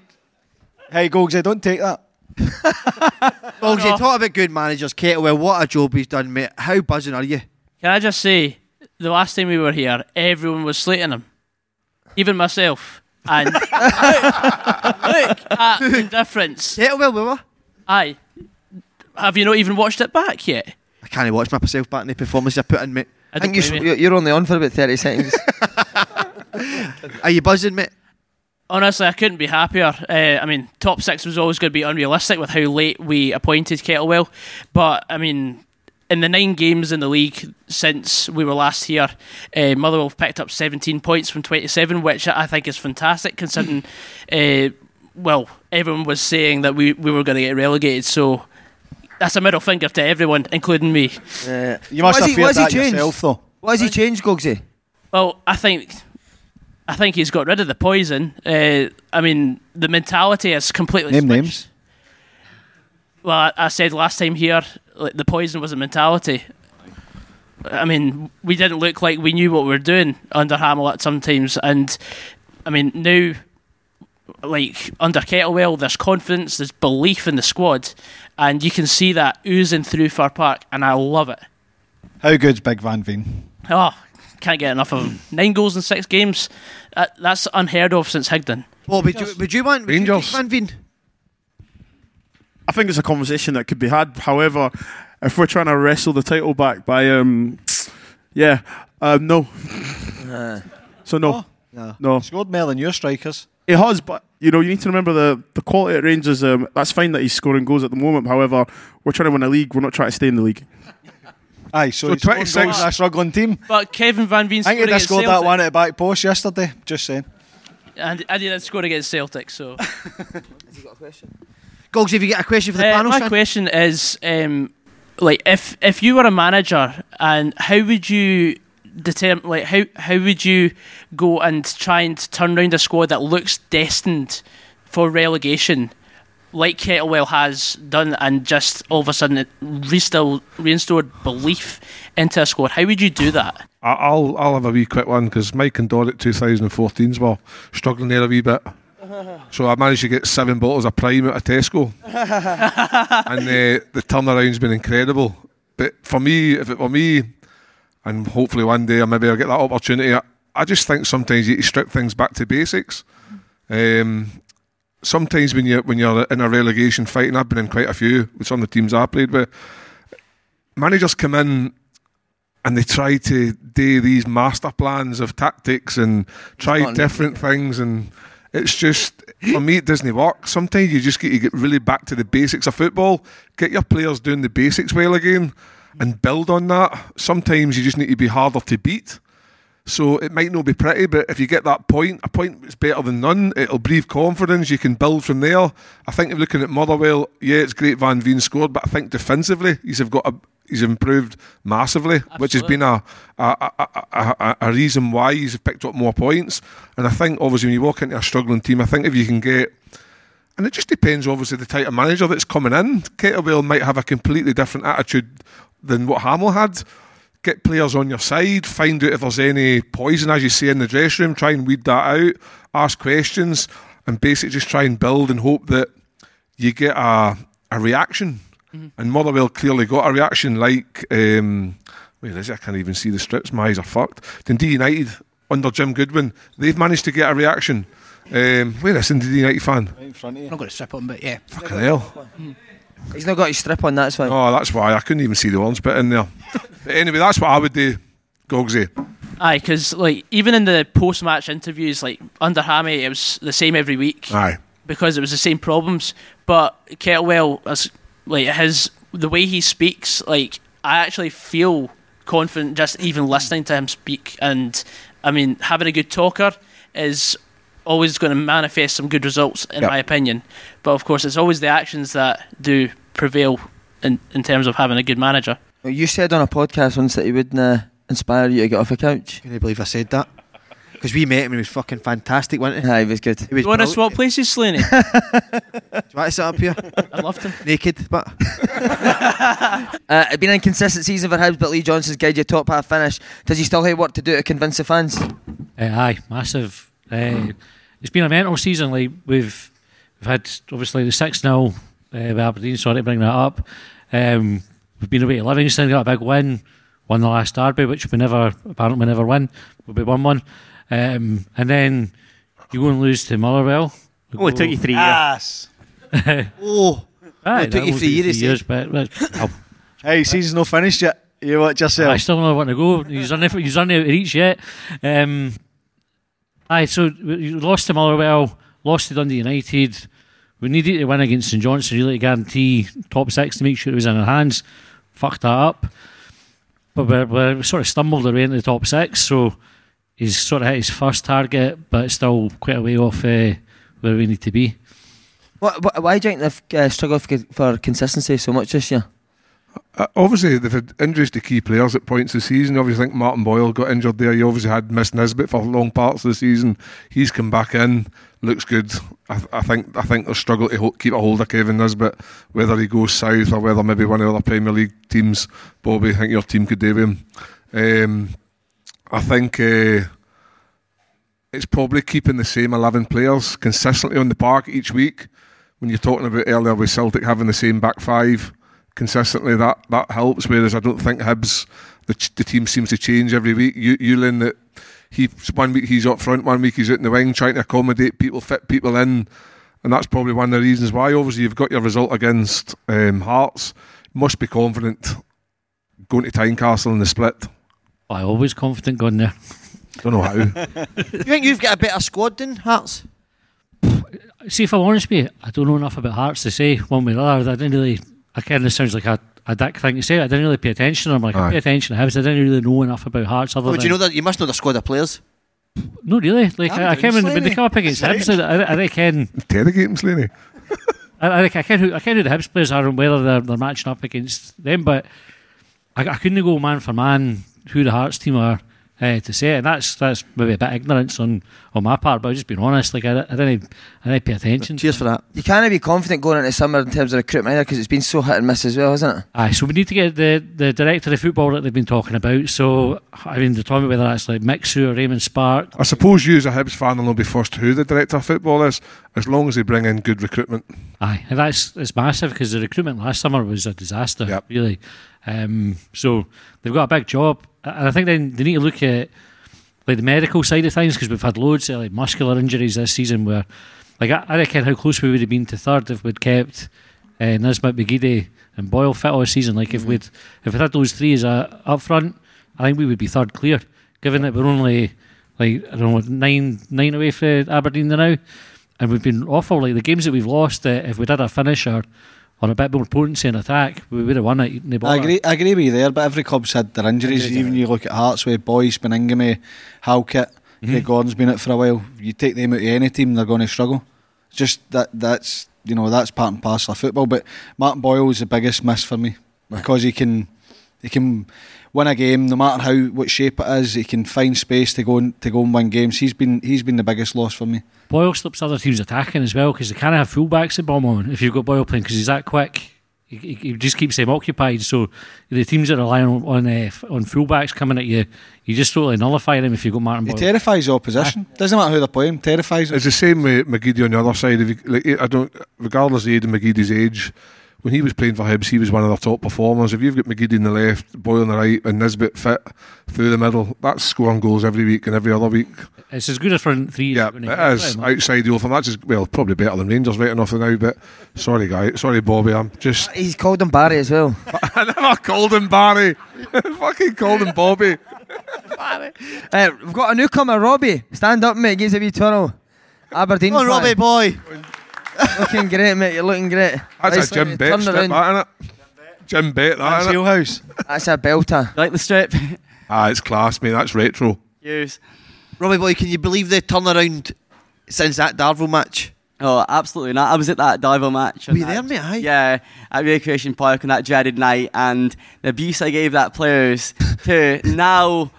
Hey, Gogsy, don't take that. <laughs> Dogsy, talk about good managers. Kettlewell, what a job he's done, mate. How buzzing are you? Can I just say, the last time we were here, everyone was slating him, even myself. And <laughs> look, look at the difference. Kettlewell, we were. Aye, have you not even watched it back yet? I can't watch myself back in the performance I put in, mate. I I think don't you, blame you're only on for about 30 seconds. <laughs> <laughs> Are you buzzing, mate? Honestly, I couldn't be happier. Uh, I mean, top six was always going to be unrealistic with how late we appointed Kettlewell. But, I mean, in the nine games in the league since we were last here, uh, Motherwell have picked up 17 points from 27, which I think is fantastic considering, <laughs> uh, well, everyone was saying that we, we were going to get relegated. So that's a middle finger to everyone, including me. Uh, You must what has have he, feared what has he that changed? yourself, though. What has he changed, Googsy? Well, I think I think he's got rid of the poison. Uh, I mean, the mentality has completely Name switched. names. Well, I, I said last time here, like, the poison was a mentality. I mean, we didn't look like we knew what we were doing under Hammell sometimes, and I mean now, like under Kettlewell, there's confidence, there's belief in the squad, and you can see that oozing through Fir Park, and I love it. How good's Big Van Veen? Oh, can't get enough of him. Nine goals in six games. Uh, that's unheard of since Higdon. Well, would you, would you want would you Rangers. keep Van Veen? I think it's a conversation that could be had. However, if we're trying to wrestle the title back by, um, yeah, um, no. so no, No. no. Scored more than your strikers. He has, but you know, you need to remember the the quality at Rangers. Um, that's fine that he's scoring goals at the moment. However, we're trying to win a league. We're not trying to stay in the league. Aye, so, So he's scored 26 goals a struggling team. But Kevin Van Veen I think scored he just scored Celtic. that one at the back post yesterday. Just saying. And, and he did score against Celtic. So <laughs> Gogs, have you got a question for the Uh, panel, my son? question is, um, like, if if you were a manager, and how would you determine, like, how how would you go and try and turn around a squad that looks destined for relegation, like Kettlewell has done, and just all of a sudden it reinstilled, reinstored belief into a squad. How would you do that? I'll I'll have a wee quick one because Mike and Dorrit 2014s were struggling there a wee bit. <laughs> So I managed to get seven bottles of Prime out of Tesco, <laughs> and uh, the turnaround's been incredible. But for me, if it were me, and hopefully one day maybe I'll get that opportunity, I, I just think sometimes you need to strip things back to basics. Um, sometimes when you when you're in a relegation fight, and I've been in quite a few with some of the teams I played with, managers come in and they try to do these master plans of tactics and try different things and it's just for me it doesn't work. Sometimes you just get to get really back to the basics of football. Get your players doing the basics well again and build on that. Sometimes you just need to be harder to beat so it might not be pretty, but if you get that point, a point that's better than none, it'll breathe confidence. You can build from there. I think if looking at Motherwell, yeah, it's great Van Veen scored, but I think defensively he's have got a, he's improved massively, which has been a a, a, a a a reason why he's picked up more points. And I think obviously when you walk into a struggling team, I think if you can get and it just depends, obviously, the type of manager that's coming in. Kettlewell might have a completely different attitude than what Hammell had. Get players on your side, find out if there's any poison, as you say, in the dressing room, try and weed that out, ask questions, and basically just try and build and hope that you get a, a reaction. And Motherwell clearly got a reaction like, um, where is it? I can't even see the strips, my eyes are fucked. Dundee United, under Jim Goodwin, they've managed to get a reaction. Um, where is Dundee United fan? Right in front of you. I'm not going to strip on, but yeah. Fucking hell. He's not got his strip on, that's why. Oh, that's why I couldn't even see the orange bit in there. But anyway, that's what I would do, Gogsy. Aye, because like even in the post-match interviews, like under Hammy, it was the same every week Aye. because it was the same problems. But Kettlewell, as like his the way he speaks, like I actually feel confident just even listening to him speak. And I mean, having a good talker is always going to manifest some good results, in Yep. my opinion. But of course, it's always the actions that do prevail in in terms of having a good manager. Well, You said on a podcast once that he wouldn't uh, inspire you to get off a couch. Can you believe I said that? Because we met him and he was fucking fantastic, wasn't he? Aye, he was good. He was You want to brilliant. swap places, Slaney? <laughs> Do you want to sit up here? I loved him. Naked, but <laughs> Uh, it's been an inconsistent season for Hibs, but Lee Johnson's guide you top half finish. Does he still have work to do to convince the fans? Uh, aye, massive. Uh, it's been a mental season. Like we've we've had obviously the six 0 uh, with Aberdeen. Sorry to bring that up. Um, we've been away to Livingston, got a big win, won the last derby, which we never apparently never win. We won one, um, and then you go and lose to Motherwell. We Only go- took you three years. oh, Aye, it took you three years, years, but, but oh, Hey, season's not finished yet. You watch yourself. I still don't want to go. He's on he's on the reach yet. Um, aye, so we lost to Motherwell, lost to Dundee United. We needed to win against St Johnstone really to guarantee top six to make sure it was in our hands. Fucked that up. But we're, we're, we sort of stumbled our way into the top six, so he's sort of hit his first target, but still quite a way off uh, where we need to be. What, why do you think they've uh, struggled for consistency so much this year? Uh, obviously, they've had injuries to key players at points of the season. Obviously, I think Martin Boyle got injured there. You obviously had Miss Nisbet for long parts of the season. He's come back in, looks good. I, I think I think they'll struggle to ho- keep a hold of Kevin Nisbet, whether he goes south or whether maybe one of the other Premier League teams. Bobby, I think your team could do him. Um, I think uh, it's probably keeping the same 11 players consistently on the park each week. When you're talking about earlier with Celtic having the same back five consistently, that, that helps. Whereas I don't think Hibs, the, ch- the team seems to change every week. You, Youan, that he one week he's up front, one week he's out in the wing, trying to accommodate people, fit people in, and that's probably one of the reasons why. Obviously, you've got your result against um, Hearts. Must be confident going to Tynecastle in the split. I always confident going there. <laughs> Don't know how. you think you've got a better squad than Hearts? See, if I'm honest with you, I don't know enough about Hearts to say one way or the other. I didn't really. I kind of sounds like a, a dick thing to say. I didn't really pay attention. I'm like, I pay attention to Hibs. I didn't really know enough about Hearts. Other But than you know that you must know the squad of players. No, really. Like I'm I, I doing came in when they Slaney. come up against Hibs. I, I, I reckon. <laughs> Interrogate him, Slaney. I, I, I can who I can who the Hibs players are and whether they're, they're matching up against them, but I, I couldn't go man for man who the Hearts team are uh, to say it. And that's that's maybe a bit ignorance on, on my part, but I've just been honest. Like I, I didn't I didn't pay attention. Cheers for that. You can't be confident going into summer in terms of recruitment either because it's been so hit and miss as well, hasn't it? Aye, so we need to get the, the director of football that they've been talking about. So I mean, they're talking whether that's like Mixu or Raymond Spark. I suppose you as a Hibs fan will know be first who the director of football is, as long as they bring in good recruitment. Aye, and that's it's massive because the recruitment last summer was a disaster, Yep. really. Um, so they've got a big job, and I think then they need to look at like the medical side of things because we've had loads of like muscular injuries this season. Where, like, I, I reckon how close we would have been to third if we'd kept uh, Nisbet, McGeady, and Boyle fit all season. Like, if we'd if we had those three as a up front, I think we would be third clear. Given that we're only like I don't know nine nine away from Aberdeen now, and we've been awful. Like the games that we've lost, uh, if we'd had a finisher or a bit more potency in attack, we would have won it. I agree, I agree with you there, but every club's had their injuries. Injuries, Even you look at Hearts with Boyce, Baningime, Halkett, mm-hmm. Craig Gordon's been it for a while. You take them out of any team, they're going to struggle. It's just that that's you know that's part and parcel of football. But Martin Boyle is the biggest miss for me because he can he can win a game no matter how what shape it is. He can find space to go and, to go and win games. He's been he's been the biggest loss for me. Boyle stops other teams attacking as well because they can't have fullbacks at Balmain if you've got Boyle playing because he's that quick. He, he, he just keeps them occupied. So the teams that rely on on, uh, on fullbacks coming at you, you just totally nullify them if you've got Martin He terrifies the opposition. Doesn't matter who they're playing. Terrifies them. It's the same with McGeady on the other side. If you, like, I don't, regardless of the age McGeady's age, when he was playing for Hibs, he was one of their top performers. If you've got McGeady on the left, Boyle on the right, and Nisbet fit through the middle, that's scoring goals every week and every other week. It's as good as for three. Yeah, it is outside the off, and that's just, well probably better than Rangers right enough now. But sorry, guy, sorry, Bobby, I'm just. He's called him Barry as well. <laughs> I never called him Barry. <laughs> Fucking called him Bobby. Uh, we've got a newcomer, Robbie. Stand up, mate. Gives a wee twirl. Aberdeen. Come on. Robbie boy. Looking great, mate. You're looking great. That's Nice a Jim little Bet turn strip, around. that, innit? Jim Bet, that, That's innit? Wheelhouse. That's a belter. Like the strip. Ah, it's class, mate. That's retro. Use. Robbie boy, can you believe the turnaround since that Darvel match? Oh, absolutely not. I was at that Darvel match. Were you and there, mate? Aye. Yeah, at Recreation Park on that dreaded night, and the abuse I gave that players <laughs> to now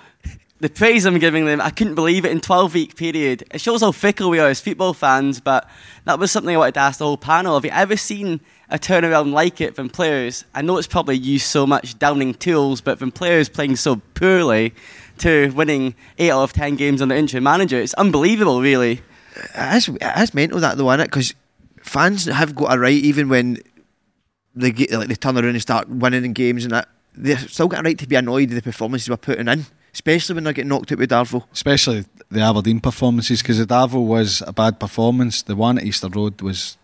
the praise I'm giving them, I couldn't believe it in 12 week period. It shows how fickle we are as football fans, but that was something I wanted to ask the whole panel. Have you ever seen a turnaround like it from players? I know it's probably used so much downing tools, but from players playing so poorly to winning 8 out of 10 games under interim manager, it's unbelievable, really. Is, it is mental that though, innit? Because fans have got a right even when they get like they turn around and start winning in games and that they've still got a right to be annoyed at the performances we're putting in, especially when they get knocked out with Darvel. Especially the Aberdeen performances because the Darvel was a bad performance. The one at Easter Road was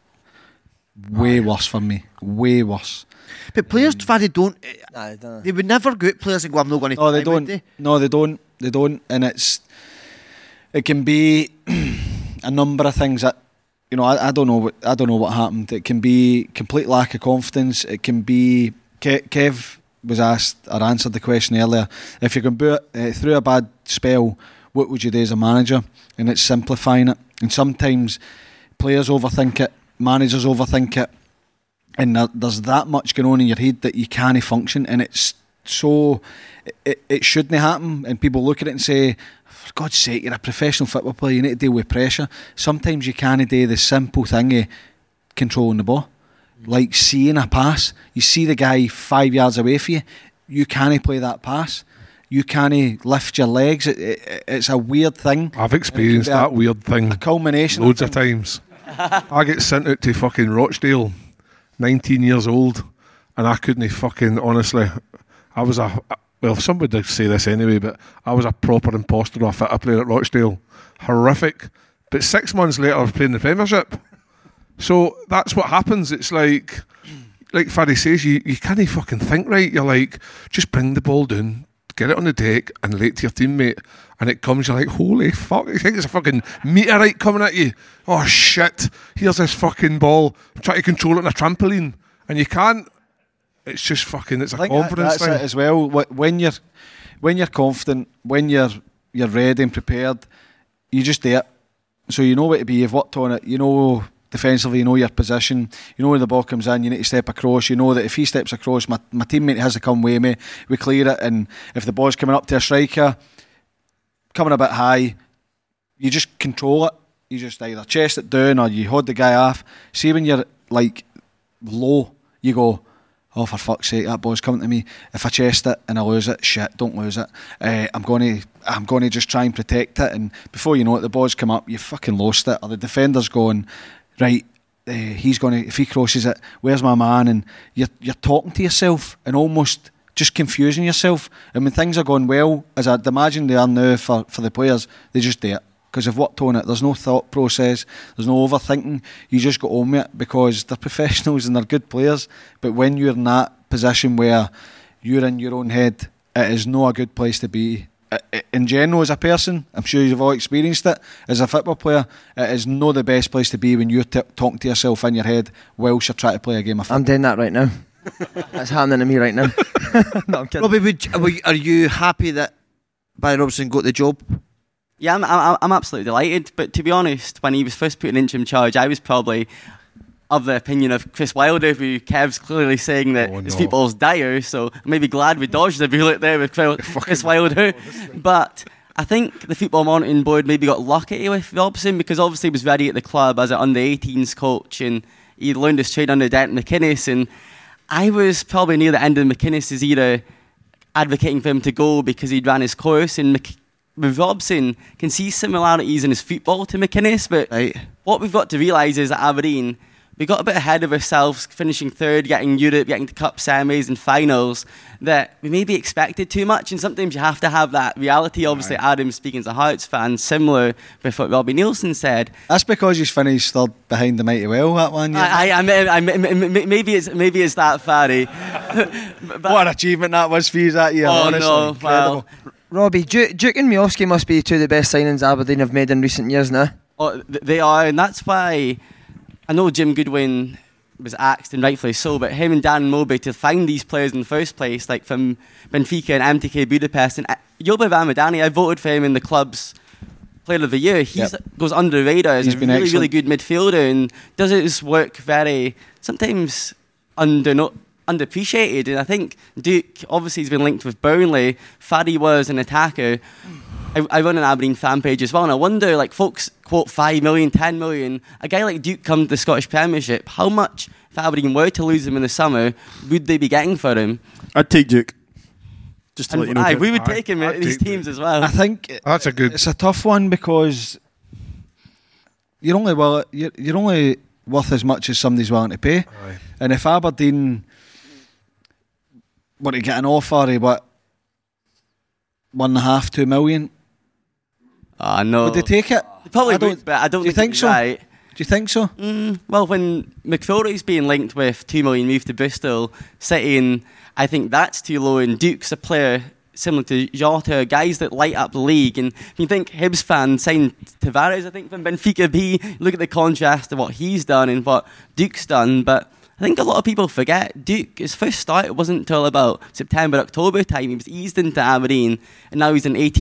way worse for me. Way worse. But players, um, Faddy, don't. Nah, I dunno. They would never go at players and go, "I'm not going to." No, they don't. No, they don't. They don't. And it's it can be <clears throat> a number of things that you know. I, I don't know. What, I don't know what happened. It can be complete lack of confidence. It can be. Ke- Kev was asked or answered the question earlier. If you're going uh, through a bad spell, what would you do as a manager? And it's simplifying it. And sometimes players overthink it, managers overthink it, and there, there's that much going on in your head that you can't function, and it's so it, it shouldn't happen. And people look at it and say, "For God's sake, you're a professional football player. You need to deal with pressure." Sometimes you can't do the simple thing of controlling the ball, like seeing a pass. You see the guy five yards away from you, you can't play that pass. You can't lift your legs. It, it, it's a weird thing. I've experienced It that weird thing A culmination. loads of times. I get sent out to fucking Rochdale, 19 years old, and I couldn't fucking, honestly, I was a, well, somebody would say this anyway, but I was a proper imposter of a fitter player at Rochdale. Horrific. But six months later, I was playing the Premiership. So that's what happens. It's like, like Faddy says, you, you can't fucking think right. You're like, just bring the ball down, get it on the deck, and to your teammate. And it comes, you're like, holy fuck, you think it's a fucking meteorite coming at you. Oh shit, here's this fucking ball. I'm trying to control it on a trampoline. And you can't. It's just fucking, it's a I that- confidence that's thing. it as well. When you're when you're confident, when you're you're ready and prepared, you just do it. So you know what to be. You've worked on it. You know defensively. You know your position. You know where the ball comes in. You need to step across. You know that if he steps across, my my teammate has to come with me. We clear it, and if the ball's coming up to a striker. coming a bit high, you just control it. You just either chest it down or you hold the guy off. See when you're like low, you go, oh for fuck's sake, that ball's coming to me. If I chest it and I lose it, shit, don't lose it. Uh, I'm going to, I'm going to just try and protect it. And before you know it, the ball's come up, you fucking lost it, or the defender's going, right. Uh, he's going to if he crosses it. Where's my man? And you're you're talking to yourself and almost just confusing yourself. And when things are going well, as I'd imagine they are now for, for the players, they just do it because they've worked on it. There's no thought process, there's no overthinking. You just go on with it because they're <laughs> professionals and they're good players. But when you're in that position where you're in your own head, it is not a good place to be. I- I- In general, as a person, I'm sure you've all experienced it. As a football player, it is not the best place to be when you're t- talking to yourself in your head whilst you're trying to play a game of football. I'm doing that right now. That's happening to me right now. <laughs> no, I'm kidding. Robbie, would, are you- are you happy that Barry Robson got the job? Yeah, I'm, I'm, I'm absolutely delighted. But to be honest, when he was first put in interim charge, I was probably of the opinion of Chris Wilder, who Kev's clearly saying that oh, his no. football's dire. So I'm maybe glad we dodged the bullet there with Chris <laughs> Wilder. But I think the football monitoring board maybe got lucky with Robson because obviously he was ready at the club as an under 18s coach and he learned his trade under Denton McInnes. And I was probably near the end of McInnes' era advocating for him to go because he'd ran his course and Mc- with Robson can see similarities in his football to McInnes but what we've got to realise is that Aberdeen we got a bit ahead of ourselves finishing third getting Europe getting to cup semis and finals that we maybe expected too much and sometimes you have to have that reality obviously Adam speaking as a Hearts fan similar with what Robbie Neilson said That's because he's finished third behind the mighty well, that one. Yeah. I, I, I, I, I- maybe it's maybe it's that Farry <laughs> what an achievement that was for you that year. Oh, honestly. no, Incredible. Robbie, Duk, Duk and Miovski must be two of the best signings Aberdeen have made in recent years now. Oh, they are, and that's why I know Jim Goodwin was axed, and rightfully so, but him and Dan Moby to find these players in the first place, like from Benfica and MTK Budapest, and uh, Joba Ramadani, I voted for him in the club's Player of the Year. He Yep. goes under the radar as He's a really, really good midfielder and does his work very, sometimes under not underappreciated. And I think Duk obviously has been linked with Burnley. Faddy was an attacker. I, I run an Aberdeen fan page as well, and I wonder, like, folks quote 5 million, 10 million. A guy like Duk come to the Scottish Premiership, how much, if Aberdeen were to lose him in the summer, would they be getting for him? I'd take Duk. Just to And let you know. aye, we would Aye, take him I'd in these take teams as well. I think That's a good. it's a tough one because you're only well, you're, you're only worth as much as somebody's willing to pay. Aye. And if Aberdeen were to get an offer of what one and a half, two million, Ah, know. would they take it? They probably I don't- would, but I don't do you think, think it'd be so? Right. Do you think so? Mm, well, when McFilry's being linked with two million move to Bristol, City, and I think that's too low. And Duk's a player similar to Jota, guys that light up the league. And you think Hibs fan signed Tavares, I think from Benfica B. Look at the contrast of what he's done and what Duk's done, but. I think a lot of people forget Duk. His first start wasn't until about September, October time. He was eased into Aberdeen, and now he's an 18.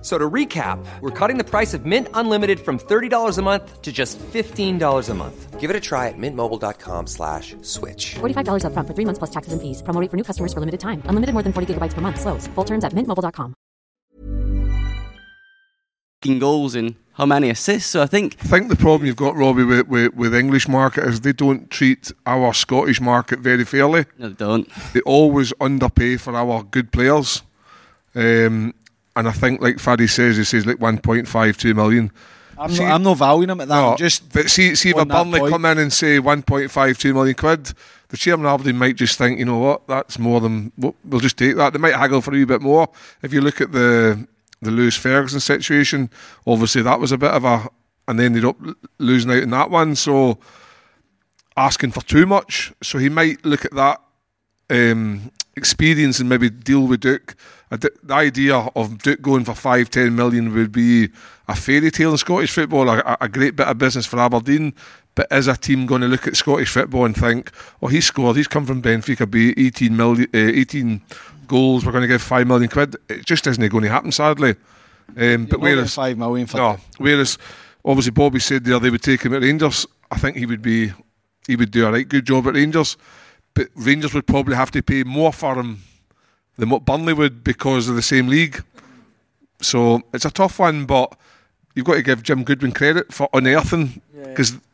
F- So to recap, we're cutting the price of Mint Unlimited from $30 a month to just $15 a month. Give it a try at mintmobile.com slash switch. $45 upfront for three months plus taxes and fees. Promo rate for new customers for limited time. Unlimited more than 40 gigabytes per month. Slows. Full terms at mintmobile.com. goals and how many assists. So I think I think the problem you've got, Robbie, with, with, with English market is they don't treat our Scottish market very fairly. no, they don't. They always underpay for our good players. Um, and I think, like Faddy says, he says like 1.5, 2 million. I'm, See- not, I'm not valuing him at that. No, just but see, see if a Burnley point. come in and say 1.5, 2 million quid, the chairman of Aberdeen might just think, you know what, that's more than, we'll we'll just take that. They might haggle for a wee bit more. If you look at the the Lewis Ferguson situation, obviously that was a bit of a, and they ended up losing out in that one. So asking for too much. So he might look at that um, experience and maybe deal with Duk. The idea of Duk going for five, ten million would be a fairy tale in Scottish football, a, a great bit of business for Aberdeen. But is a team going to look at Scottish football and think, oh, he scored, he's come from Benfica B, 18 million, uh, 18 goals. We're going to give five million quid. It just isn't going to happen, sadly. Um, but whereas five million for no, whereas obviously Bobby said there they would take him at Rangers. I think he would be he would do a right good job at Rangers. But Rangers would probably have to pay more for him than what Burnley would because of the same league. So it's a tough one, but you've got to give Jim Goodwin credit for unearthing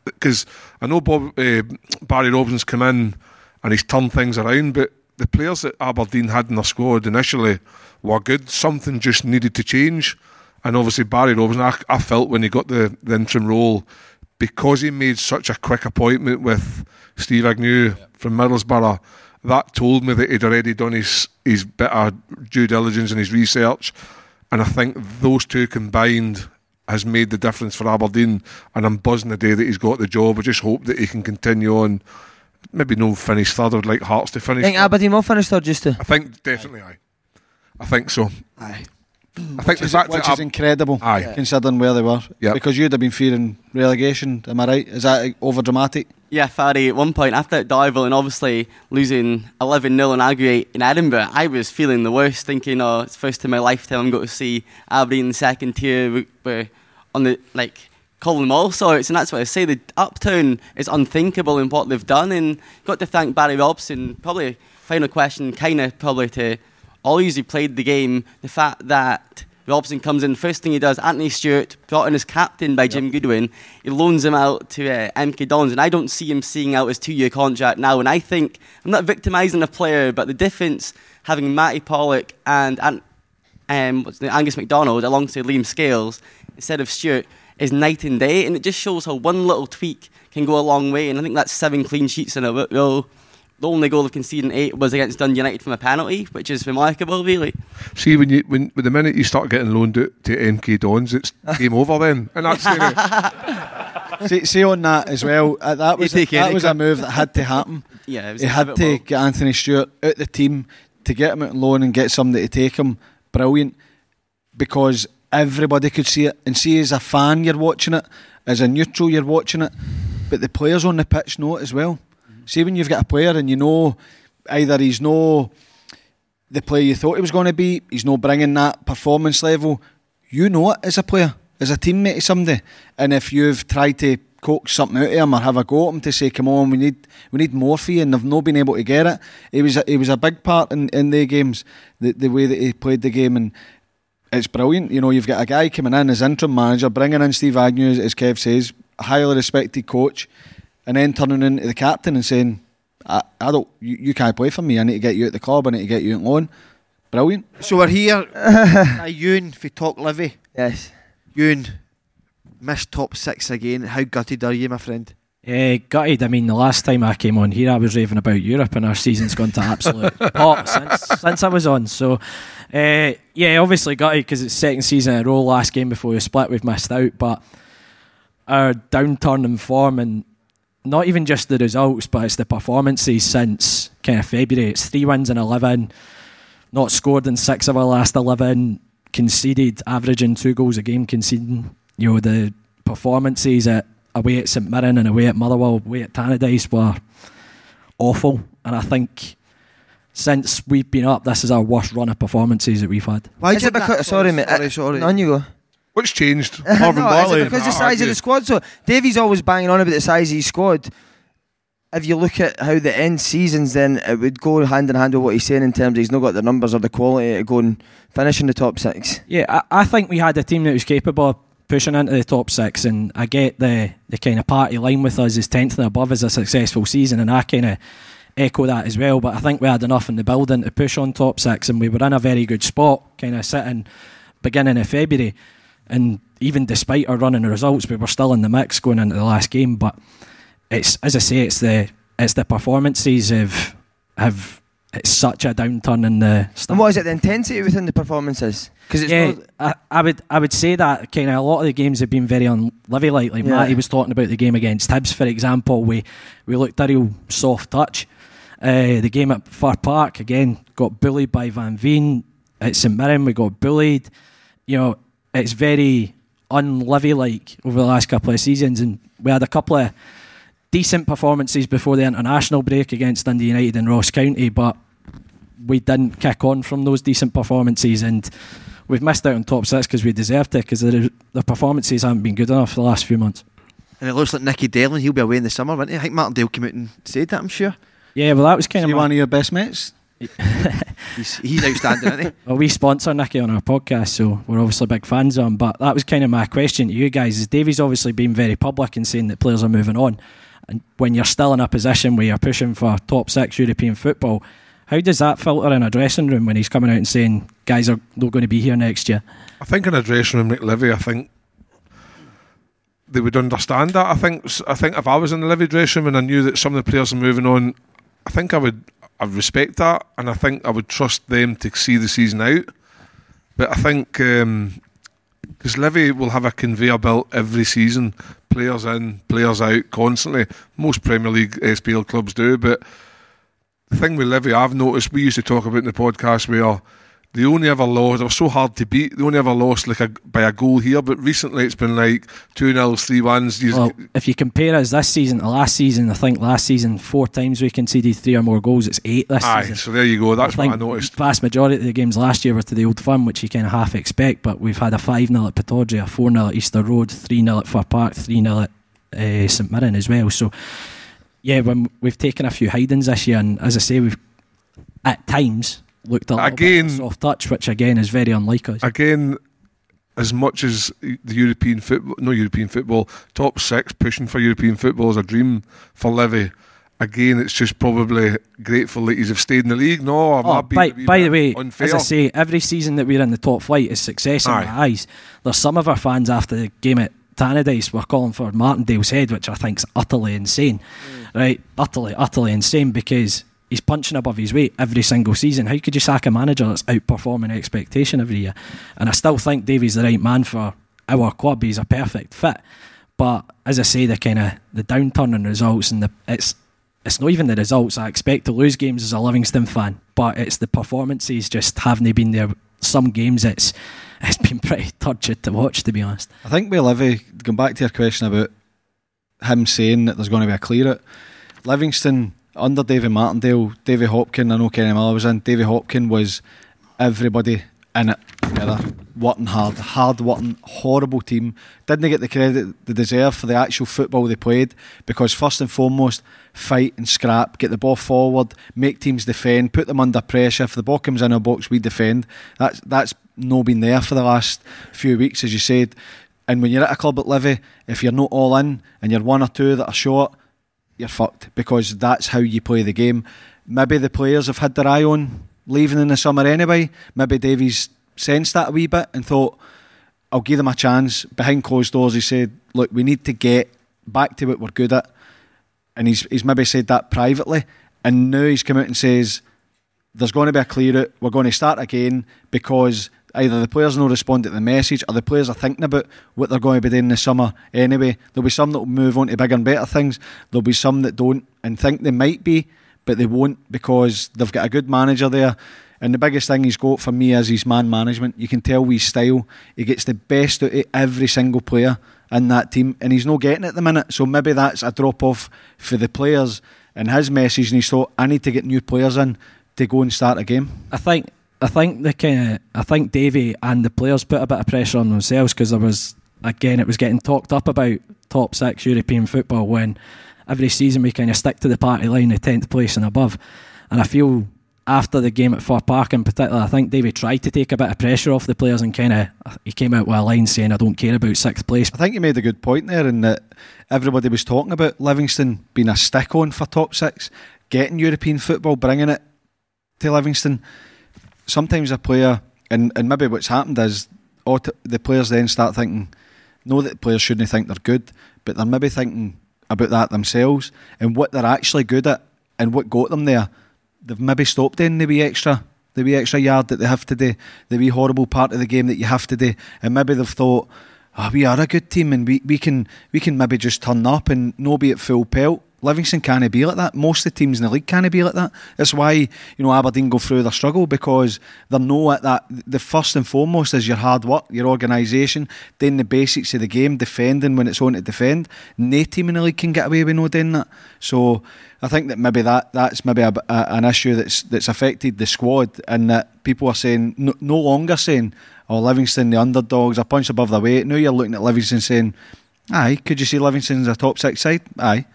because I know Bob, uh, Barry Robinson's come in and he's turned things around, but the players that Aberdeen had in their squad initially were good. Something just needed to change, and obviously Barry Robinson, I, I felt when he got the, the interim role because he made such a quick appointment with Steve Agnew from Middlesbrough. That told me that he'd already done his his bit of due diligence and his research, and I think those two combined has made the difference for Aberdeen. And I'm buzzing the day that he's got the job. I just hope that he can continue on. Maybe no finish third. I'd like Hearts to finish. I think Aberdeen will finish third just to. I think definitely aye. I think so. Aye. I think which the is, fact which that is Ab- incredible, Aye. considering where they were. Yep. Because you'd have been fearing relegation. Am I right? Is that over dramatic? Yeah, Fardy, at one point after that Darvel and obviously losing 11 0 in aggregate in Edinburgh, I was feeling the worst, thinking, oh, it's the first time in my lifetime I'm going to see Aberdeen in the second tier. we- We're on the, like, calling them all sorts, and that's what I say. The Uptown is unthinkable in what they've done, and got to thank Barry Robson. Probably, final question, kind of probably to all you who played the game, the fact that Robson comes in, first thing he does, Anthony Stewart, brought in as captain by Jim Goodwin, he loans him out to uh, MK Dons, and I don't see him seeing out his two year contract now. And I think, I'm not victimising a player, but the difference having Matty Pollock and, and um, what's the, Angus MacDonald alongside Liam Scales instead of Stewart is night and day, and it just shows how one little tweak can go a long way. And I think that's seven clean sheets in a row. The only goal they've conceded eight was against Dundee United from a penalty, which is remarkable, really. See when you when, when the minute you start getting loaned out to MK Dons, it's <laughs> game over then, and that's the, <laughs> see, see on that as well. Uh, that was take that was a move that had to happen. <laughs> Yeah, it was he had to inevitable. get Anthony Stewart out the team to get him out on loan and get somebody to take him. Brilliant, because everybody could see it and see as a fan you're watching it, as a neutral you're watching it, but the players on the pitch know it as well. See when you've got a player and you know either he's no the player you thought he was going to be, he's not bringing that performance level. You know it as a player, as a teammate of somebody, and if you've tried to coax something out of him or have a go at him to say, "Come on, we need we need more for you," and they've not been able to get it. He was a, he was a big part in in the games, the the way that he played the game, and it's brilliant. You know, you've got a guy coming in as interim manager, bringing in Steve Agnew, as Kev says, highly respected coach, and then turning into the captain and saying, I, I don't, you, you can't play for me. I need to get you at the club. I need to get you on loan. Brilliant. So we're here. <laughs> uh, Ewan for Talk Livy. Yes. Ewan missed top six again. How gutted are you, my friend? Eh, gutted. I mean, the last time I came on here, I was raving about Europe, and our season's gone to absolute <laughs> pot since, since I was on. So, uh, yeah, obviously gutted because it's second season in a row. Last game before we split, we've missed out. But our downturn in form, and not even just the results, but it's the performances since kind of February. It's three wins in eleven, not scored in six of our last eleven, conceded, averaging two goals a game, conceding. You know the performances at away at St Mirren and away at Motherwell, away at Tannadice were awful. And I think since we've been up, this is our worst run of performances that we've had. Why Is it because, sorry, mate. Sorry, sorry. On you go. What's changed? <laughs> Marvin no, Bartley. Is it because the size of the squad? So Davey's always banging on about the size of his squad. If you look at how the end seasons, then it would go hand in hand with what he's saying in terms of he's not got the numbers or the quality to go and finish in the top six. Yeah, I, I think we had a team that was capable of pushing into the top six, and I get the, the kind of party line with us is 10th and above is a successful season, and I kind of echo that as well. But I think we had enough in the building to push on top six, and we were in a very good spot, kind of sitting beginning of February. And even despite our running results, we were still in the mix going into the last game. But it's as I say, it's the it's the performances of have it's such a downturn in the And what is it, the intensity within the performances? Because yeah, I, I would I would say that kind of a lot of the games have been very unlivy like. Like Yeah. Matty was talking about the game against Hibs, for example. We we looked a real soft touch. Uh, the game at Fir Park again got bullied by Van Veen. At St Mirren, we got bullied. You know, it's very unlivy like over the last couple of seasons, and we had a couple of decent performances before the international break against Dundee United and Ross County, but we didn't kick on from those decent performances and we've missed out on top six because we deserved it because the, the performances haven't been good enough for the last few months. And it looks like Nicky Devlin, he'll be away in the summer, won't he? I think Martindale came out and said that, I'm sure. Yeah, well, that was kind Is he of one of your best mates? He's, he's outstanding, isn't he? <laughs> Well, we sponsor Nicky on our podcast, so we're obviously big fans of him. But that was kind of my question to you guys: Is Davies obviously been very public in saying that players are moving on, and when you're still in a position where you're pushing for top six European football, how does that filter in a dressing room when he's coming out and saying guys are not going to be here next year? I think in a dressing room like Livy, I think they would understand that. I think I think if I was in the Livy dressing room and I knew that some of the players are moving on, I think I would I respect that, and I think I would trust them to see the season out. But I think um, because Livy will have a conveyor belt every season, players in, players out constantly. Most Premier League eh, SPL clubs do, but the thing with Livy, I've noticed, we used to talk about in the podcast where they only ever lost, they were so hard to beat, they only ever lost like a, by a goal here, but recently it's been like 2 0, 3 1s. Well, if you compare us this season to last season, I think last season four times we conceded three or more goals. It's eight this Aye, season. so there you go, that's I what I noticed. Vast majority of the games last year were to the old firm, which you kind of half expect. But we've had a five 0 at Pittodrie, a four 0 at Easter Road, three 0 at Fir Park, three 0 at uh, St Mirren as well. So yeah, when we've taken a few hidings this year, and as I say, we've at times looked a little Again- bit soft touch, which again is very unlike us. Again, as much as the European football, no European football, top six pushing for European football is a dream for Livy. Again, it's just probably grateful that he's have stayed in the league. No, am I Oh, by, by the way, unfair? as I say, every season that we're in the top flight is success in Aye. my eyes. There's some of our fans after the game at Tannadice were calling for Martindale's head, which I think's utterly insane. Mm. Right? Utterly, utterly insane because he's punching above his weight every single season. How could you sack a manager that's outperforming expectation every year? And I still think Davey's the right man for our club. He's a perfect fit. But as I say, the kind of the downturn in results and the it's it's not even the results. I expect to lose games as a Livingston fan, but it's the performances just haven't been there. Some games it's <laughs> it's been pretty turgid to watch, to be honest. I think with Livy, going back to your question about him saying that there's going to be a clear it, Livingston under David Martindale, David Hopkin, I know Kenny Miller was in, David Hopkin was everybody in it together, working hard, hard working, horrible team. Didn't get the credit they deserve for the actual football they played because first and foremost, fight and scrap, get the ball forward, make teams defend, put them under pressure. If the ball comes in our box, we defend. That's that's no been there for the last few weeks, as you said. And when you're at a club at Livy, if you're not all in and you're one or two that are short, you're fucked because that's how you play the game. Maybe the players have had their eye on leaving in the summer anyway. Maybe Davies sensed that a wee bit and thought, I'll give them a chance. Behind closed doors, he said, Look, we need to get back to what we're good at. And he's, he's maybe said that privately. And now he's come out and says, There's going to be a clear out. We're going to start again because either the players no respond to the message or the players are thinking about what they're going to be doing this summer anyway. There'll be some that will move on to bigger and better things. There'll be some that don't and think they might be, but they won't because they've got a good manager there. And the biggest thing he's got for me is his man management. You can tell his style, he gets the best out of every single player in that team, and he's not getting it at the minute. So maybe that's a drop off for the players and his message. And he's thought, I need to get new players in to go and start a game. I think I think the kind I think Davy and the players put a bit of pressure on themselves because there was again it was getting talked up about top six European football when every season we kind of stick to the party line, the tenth place and above, and I feel. After the game at Fir Park in particular, I think Davy tried to take a bit of pressure off the players and kind of he came out with a line saying, "I don't care about sixth place." I think you made a good point there, in that everybody was talking about Livingston being a stick on for top six, getting European football, bringing it to Livingston. Sometimes a player, and, and maybe what's happened is auto, the players then start thinking, know that players shouldn't think they're good, but they're maybe thinking about that themselves and what they're actually good at and what got them there. They've maybe stopped in the wee extra, the wee extra yard that they have to do, the wee horrible part of the game that you have to do, and maybe they've thought, oh, we are a good team and we, we can we can maybe just turn up and no be at full pelt. Livingston can't be like that. Most of the teams in the league can't be like that. That's why you know Aberdeen go through their struggle because they're no at that. The first and foremost is your hard work, your organisation, then the basics of the game, defending when it's on to defend. No team in the league can get away with no doing that. So I think that maybe that that's maybe a, a, an issue that's that's affected the squad, and that people are saying no, no longer saying, "Oh, Livingston, the underdogs, are punch above their weight." Now you're looking at Livingston saying, "Aye, could you see Livingston's a top six side?" Aye.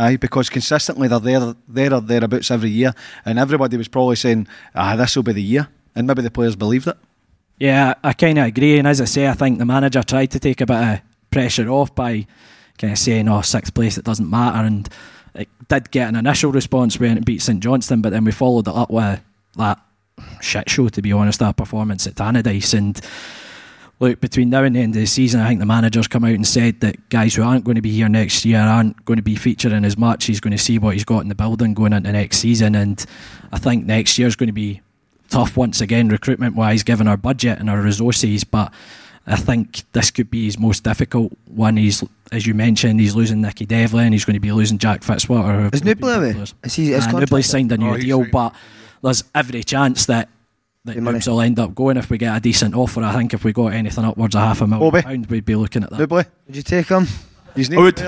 Aye, because consistently they're there, there or thereabouts every year, and everybody was probably saying, "Ah, this will be the year," and maybe the players believed it. Yeah, I kind of agree. And as I say, I think the manager tried to take a bit of pressure off by kind of saying, "Oh, sixth place, it doesn't matter." And it did get an initial response when it beat St Johnstone, but then we followed it up with that shit show. To be honest, our performance at Tannadice and look, between now and the end of the season, I think the manager's come out and said that guys who aren't going to be here next year aren't going to be featuring as much. He's going to see what he's got in the building going into next season, and I think next year's going to be tough once again, recruitment wise, given our budget and our resources. But I think this could be his most difficult one. He's, as you mentioned, he's losing Nicky Devlin. He's going to be losing Jack Fitzwater. Is Nouble away? Is he? His Uh, contract signed a new Oh, deal, signed. but there's every chance that that Noobs will end up going if we get a decent offer. I think if we got anything upwards of half a million Obi. pound, we'd be looking at that. Nouble, would you take him? He's I would,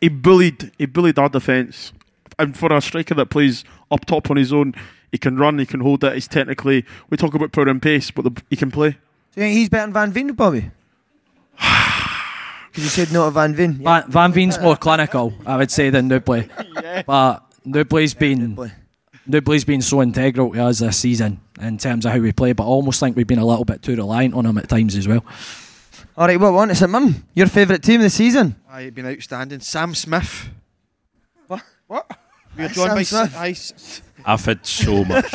he bullied he bullied our defence. And for a striker that plays up top on his own, he can run, he can hold it. He's technically we talk about power and pace, but the, he can play. Do you think he's better than Van Veen, Bobby? <sighs> Because you said no to Van Veen. Van, Van Veen's more clinical, I would say, than Nouble. <laughs> But Nouble's been Nouble's been so integral to us this season in terms of how we play. But I almost think we've been a little bit too reliant on him at times as well. All right, what well, on to St Mirren? Your favourite team of the season? Aye, been outstanding. Sam Smith. What? What? We're joined Sam by Smith. Aye, s- I've had so much. <laughs> <laughs>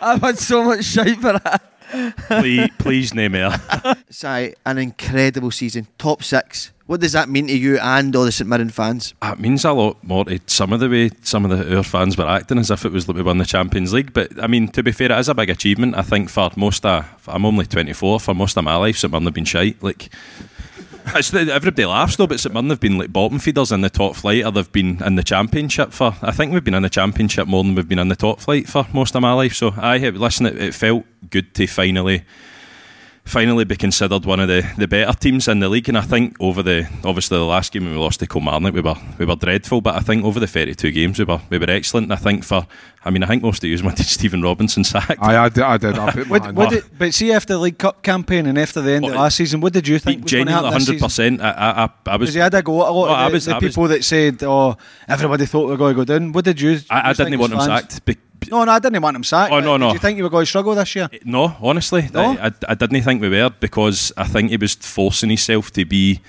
I've had so much shite for that. please, please name it. It's aye, an incredible season. Top six. What does that mean to you and all the St Mirren fans? It means a lot more to some of the way some of the our fans were acting as if it was that we won the Champions League. But I mean, to be fair, it is a big achievement. I think for most of I'm only 24. For most of my life, St Mirren have been shite. Like. <laughs> Everybody laughs though, but St Mirren have been like bottom feeders in the top flight, or they've been in the championship for. I think we've been in the championship more than we've been in the top flight for most of my life. So I listen, it, it felt good to finally finally be considered one of the, the better teams in the league. And I think over the obviously the last game when we lost to Kilmarnock, we were we were dreadful. But I think over the thirty two games we were we were excellent. And I think for I mean I think most of you <laughs> wanted Stephen Robinson sacked. Aye, I did. I did. I What, what did, but see, after the League Cup campaign and after the end of last season, what did you think was Genuinely, one hundred percent. I, I, I, I was. Because you had a go at a lot I of the, was- the I was- people that said, "Oh, everybody thought we were going to go down." What did you? I, I you think didn't want him sacked. Be- No, no, I didn't want him sacked. Oh, no, no. Did you think you were going to struggle this year? No, honestly, No? I, I, I didn't think we were because I think he was forcing himself to be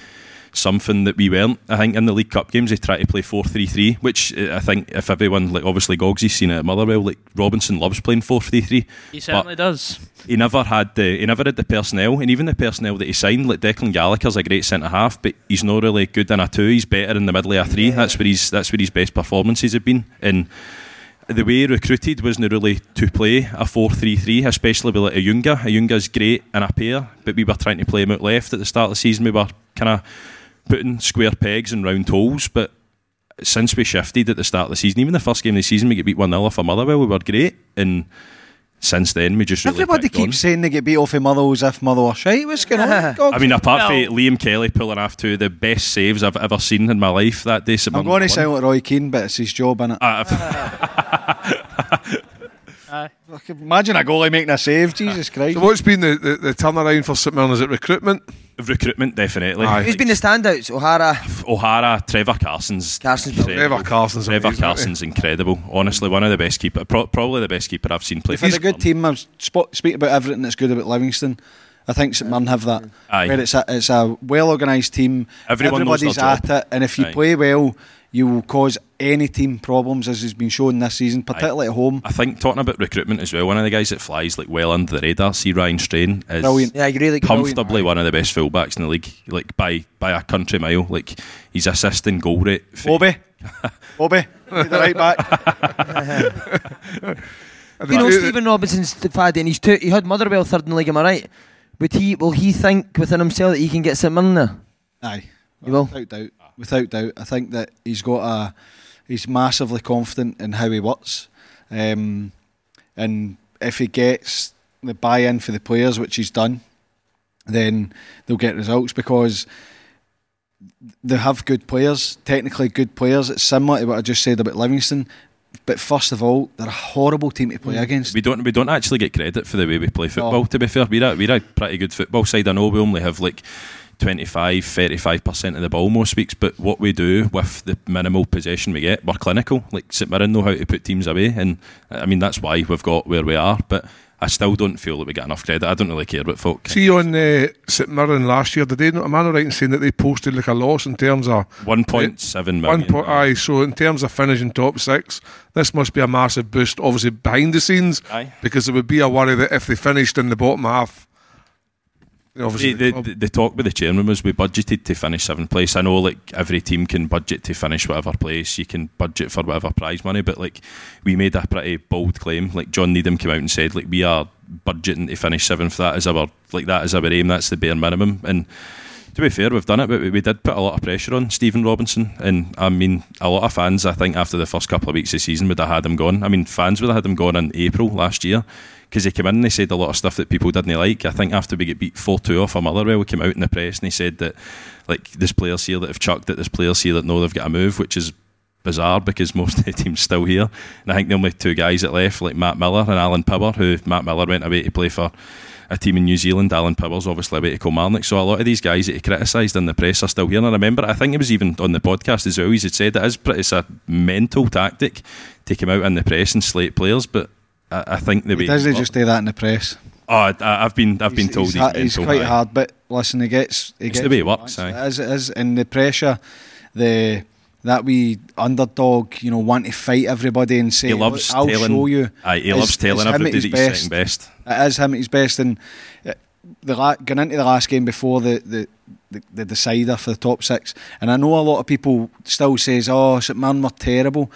something that we weren't. I think in the League Cup games he tried to play 4-3-3, which uh, I think if everyone like obviously Gogsy's seen it at Motherwell, like Robinson loves playing 4-3-3. He certainly does. He never had the he never had the personnel, and even the personnel that he signed, like Declan Gallagher's a great centre half, but he's not really good in a two. He's better in the middle of a three. That's where he's that's where his best performances have been. And the way he recruited wasn't really to play a 4-3-3, especially with like Ayunga. A Junga's great in a pair, but we were trying to play him out left at the start of the season. We were kind of putting square pegs in round holes, but since we shifted at the start of the season, even the first game of the season, we get beat 1-0 off a Motherwell, we were great. And since then, we just really Everybody picked on. keeps saying they get beat off of Motherwell as if Motherwell are shite. What's going on? <laughs> I mean, apart from Liam Kelly pulling off two of the best saves I've ever seen in my life that day. I'm going to sound like Roy Keane, but it's his job, innit? Ah, <laughs> <laughs> Fuck, Imagine a goalie making a save, <laughs> Jesus Christ. So what's been the, the, the turnaround for St Mirren? Is it recruitment? Recruitment, definitely. Who's been the standouts? O'Hara. O'Hara, Trevor Carson's. Carson's incredible. Trevor Carson's Trevor amazing, Carson's incredible. Honestly, one of the best keeper, pro- probably the best keeper I've seen play. They've a good team. I've sp- speak about everything that's good about Livingston. I think St Mirren have that. Aye. Where it's a, it's a well organised team. Everyone knows Everybody's their at job. it, and if you Aye. play well, you will cause any team problems, as has been shown this season, particularly at home. I think talking about recruitment as well, one of the guys that flies like well under the radar, see Ryan Strain, is Brilliant. Yeah, really comfortably one of the best fullbacks in the league, like by by a country mile. Like he's assisting goal rate. Obi, <laughs> Obi, the right back. <laughs> You know, Stephen Robinson's the fad, and he's two, he had Motherwell third in the league, am I right? Would he? Will he think within himself that he can get St Mirren there? Aye, He will. without doubt. Without doubt, I think that he's got a. He's massively confident in how he works, um, and if he gets the buy-in for the players, which he's done, then they'll get results because they have good players, technically good players. It's similar to what I just said about Livingston. But first of all, they're a horrible team to play against. We don't we don't actually get credit for the way we play football. To be fair, we're a, we're a pretty good football side. I know we only have like 25, 35 percent of the ball most weeks, but what we do with the minimal possession we get, we're clinical. Like St Mirren know how to put teams away, and I mean that's why we've got where we are. But I still don't feel that we get enough credit. I don't really care about folk. See on uh, St Mirren last year, did they? Am I not right in saying that they posted like a loss in terms of point seven million. One point, aye. So in terms of finishing top six, this must be a massive boost. Obviously behind the scenes, Aye. because there would be a worry that if they finished in the bottom half, obviously the, the, the talk with the chairman was we budgeted to finish seventh place. I know like every team can budget to finish whatever place, you can budget for whatever prize money, but like we made a pretty bold claim. Like John Needham came out and said like we are budgeting to finish seventh. That is our like that is our aim. That's the bare minimum. And to be fair, we've done it, but we, we did put a lot of pressure on Stephen Robinson. And I mean, a lot of fans, I think, after the first couple of weeks of the season, would have had him gone. I mean, fans would have had him gone in April last year because he came in and he said a lot of stuff that people didn't like. I think after we get beat 4 2 off Motherwell, we came out in the press and he said that, like, there's players here that have chucked it, there's players here that know they've got a move, which is bizarre because most <laughs> of the team's still here. And I think the only two guys that left, like Matt Miller and Alan Pibber, who Matt Miller went away to play for a team in New Zealand. Alan Pibber's obviously away to Kilmarnock. So a lot of these guys that he criticised in the press are still here. And I remember, I think it was even on the podcast as well, he had said it is it's a mental tactic to come out in the press and slate players. But I, I think the way He just do that in the press. Oh, I, I've been I've been told he's, he's, he's mental, quite aye. hard, but listen, he gets. He It's gets the way it works, aye. It is, it is, and the pressure, the that we underdog, you know, want to fight everybody and say, He loves "Look, I'll telling- show you." Aye, he is- loves telling is him at everybody that he's second best. It is him at his best, and uh, the la- going into the last game before the, the the the decider for the top six, and I know a lot of people still says, "Oh, St Mirren were terrible,"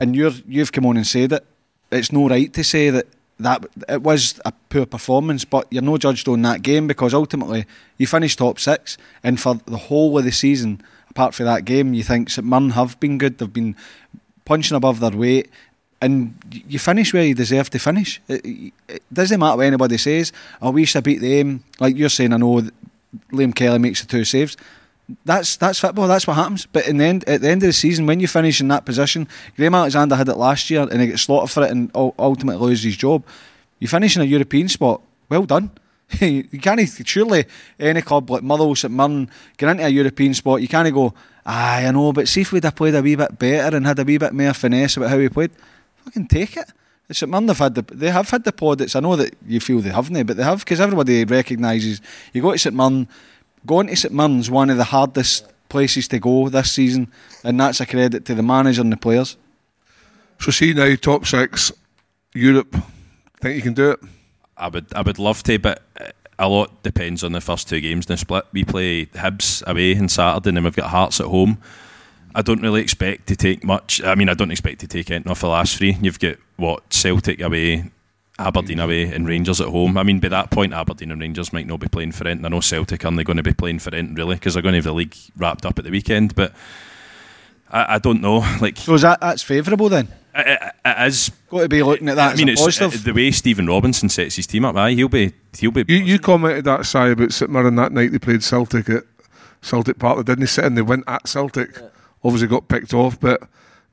and you're you've come on and said it. It's no right to say that that it was a poor performance, but you're no judged on that game because ultimately you finished top six, and for the whole of the season, apart from that game, you think St Mirren have been good. They've been punching above their weight, and you finish where you deserve to finish. It, it- doesn't matter what anybody says. Oh, we used to beat them. Like you're saying, I know Liam Kelly makes the two saves. That's that's football. That's what happens. But in the end, at the end of the season, when you finish in that position, Graham Alexander had it last year, and he gets slaughtered for it, and ultimately loses his job. You finish in a European spot. Well done. <laughs> you can't surely any club like Motherwell, St Mirren get into a European spot. You can't go. Aye, I know, but see if we'd have played a wee bit better and had a wee bit more finesse about how we played. Fucking take it. St Mirren have had the they have had the plaudits. I know that you feel they haven't, but they have because everybody recognises you go to St Mirren. Going to St Mirren's one of the hardest places to go this season, and that's a credit to the manager and the players. So see now top six, Europe. Think you can do it? I would I would love to, but uh, a lot depends on the first two games in the split. We play Hibs away on Saturday, and then we've got Hearts at home. I don't really expect to take much. I mean, I don't expect to take anything off the last three. You've got what Celtic away, Aberdeen away, and Rangers at home. I mean, by that point, Aberdeen and Rangers might not be playing for anything. I know Celtic aren't going to be playing for anything really because they're going to have the league wrapped up at the weekend. But I, I don't know. Like, So is that that's favourable then? it, it, it is. Got to be looking at that I mean, a it's positive. uh, the way Stephen Robinson sets his team up. Aye, he'll be he'll be You, you commented that side about St Mirren that night they played Celtic at Celtic Park. They didn't sit and they went at Celtic. Obviously got picked off, but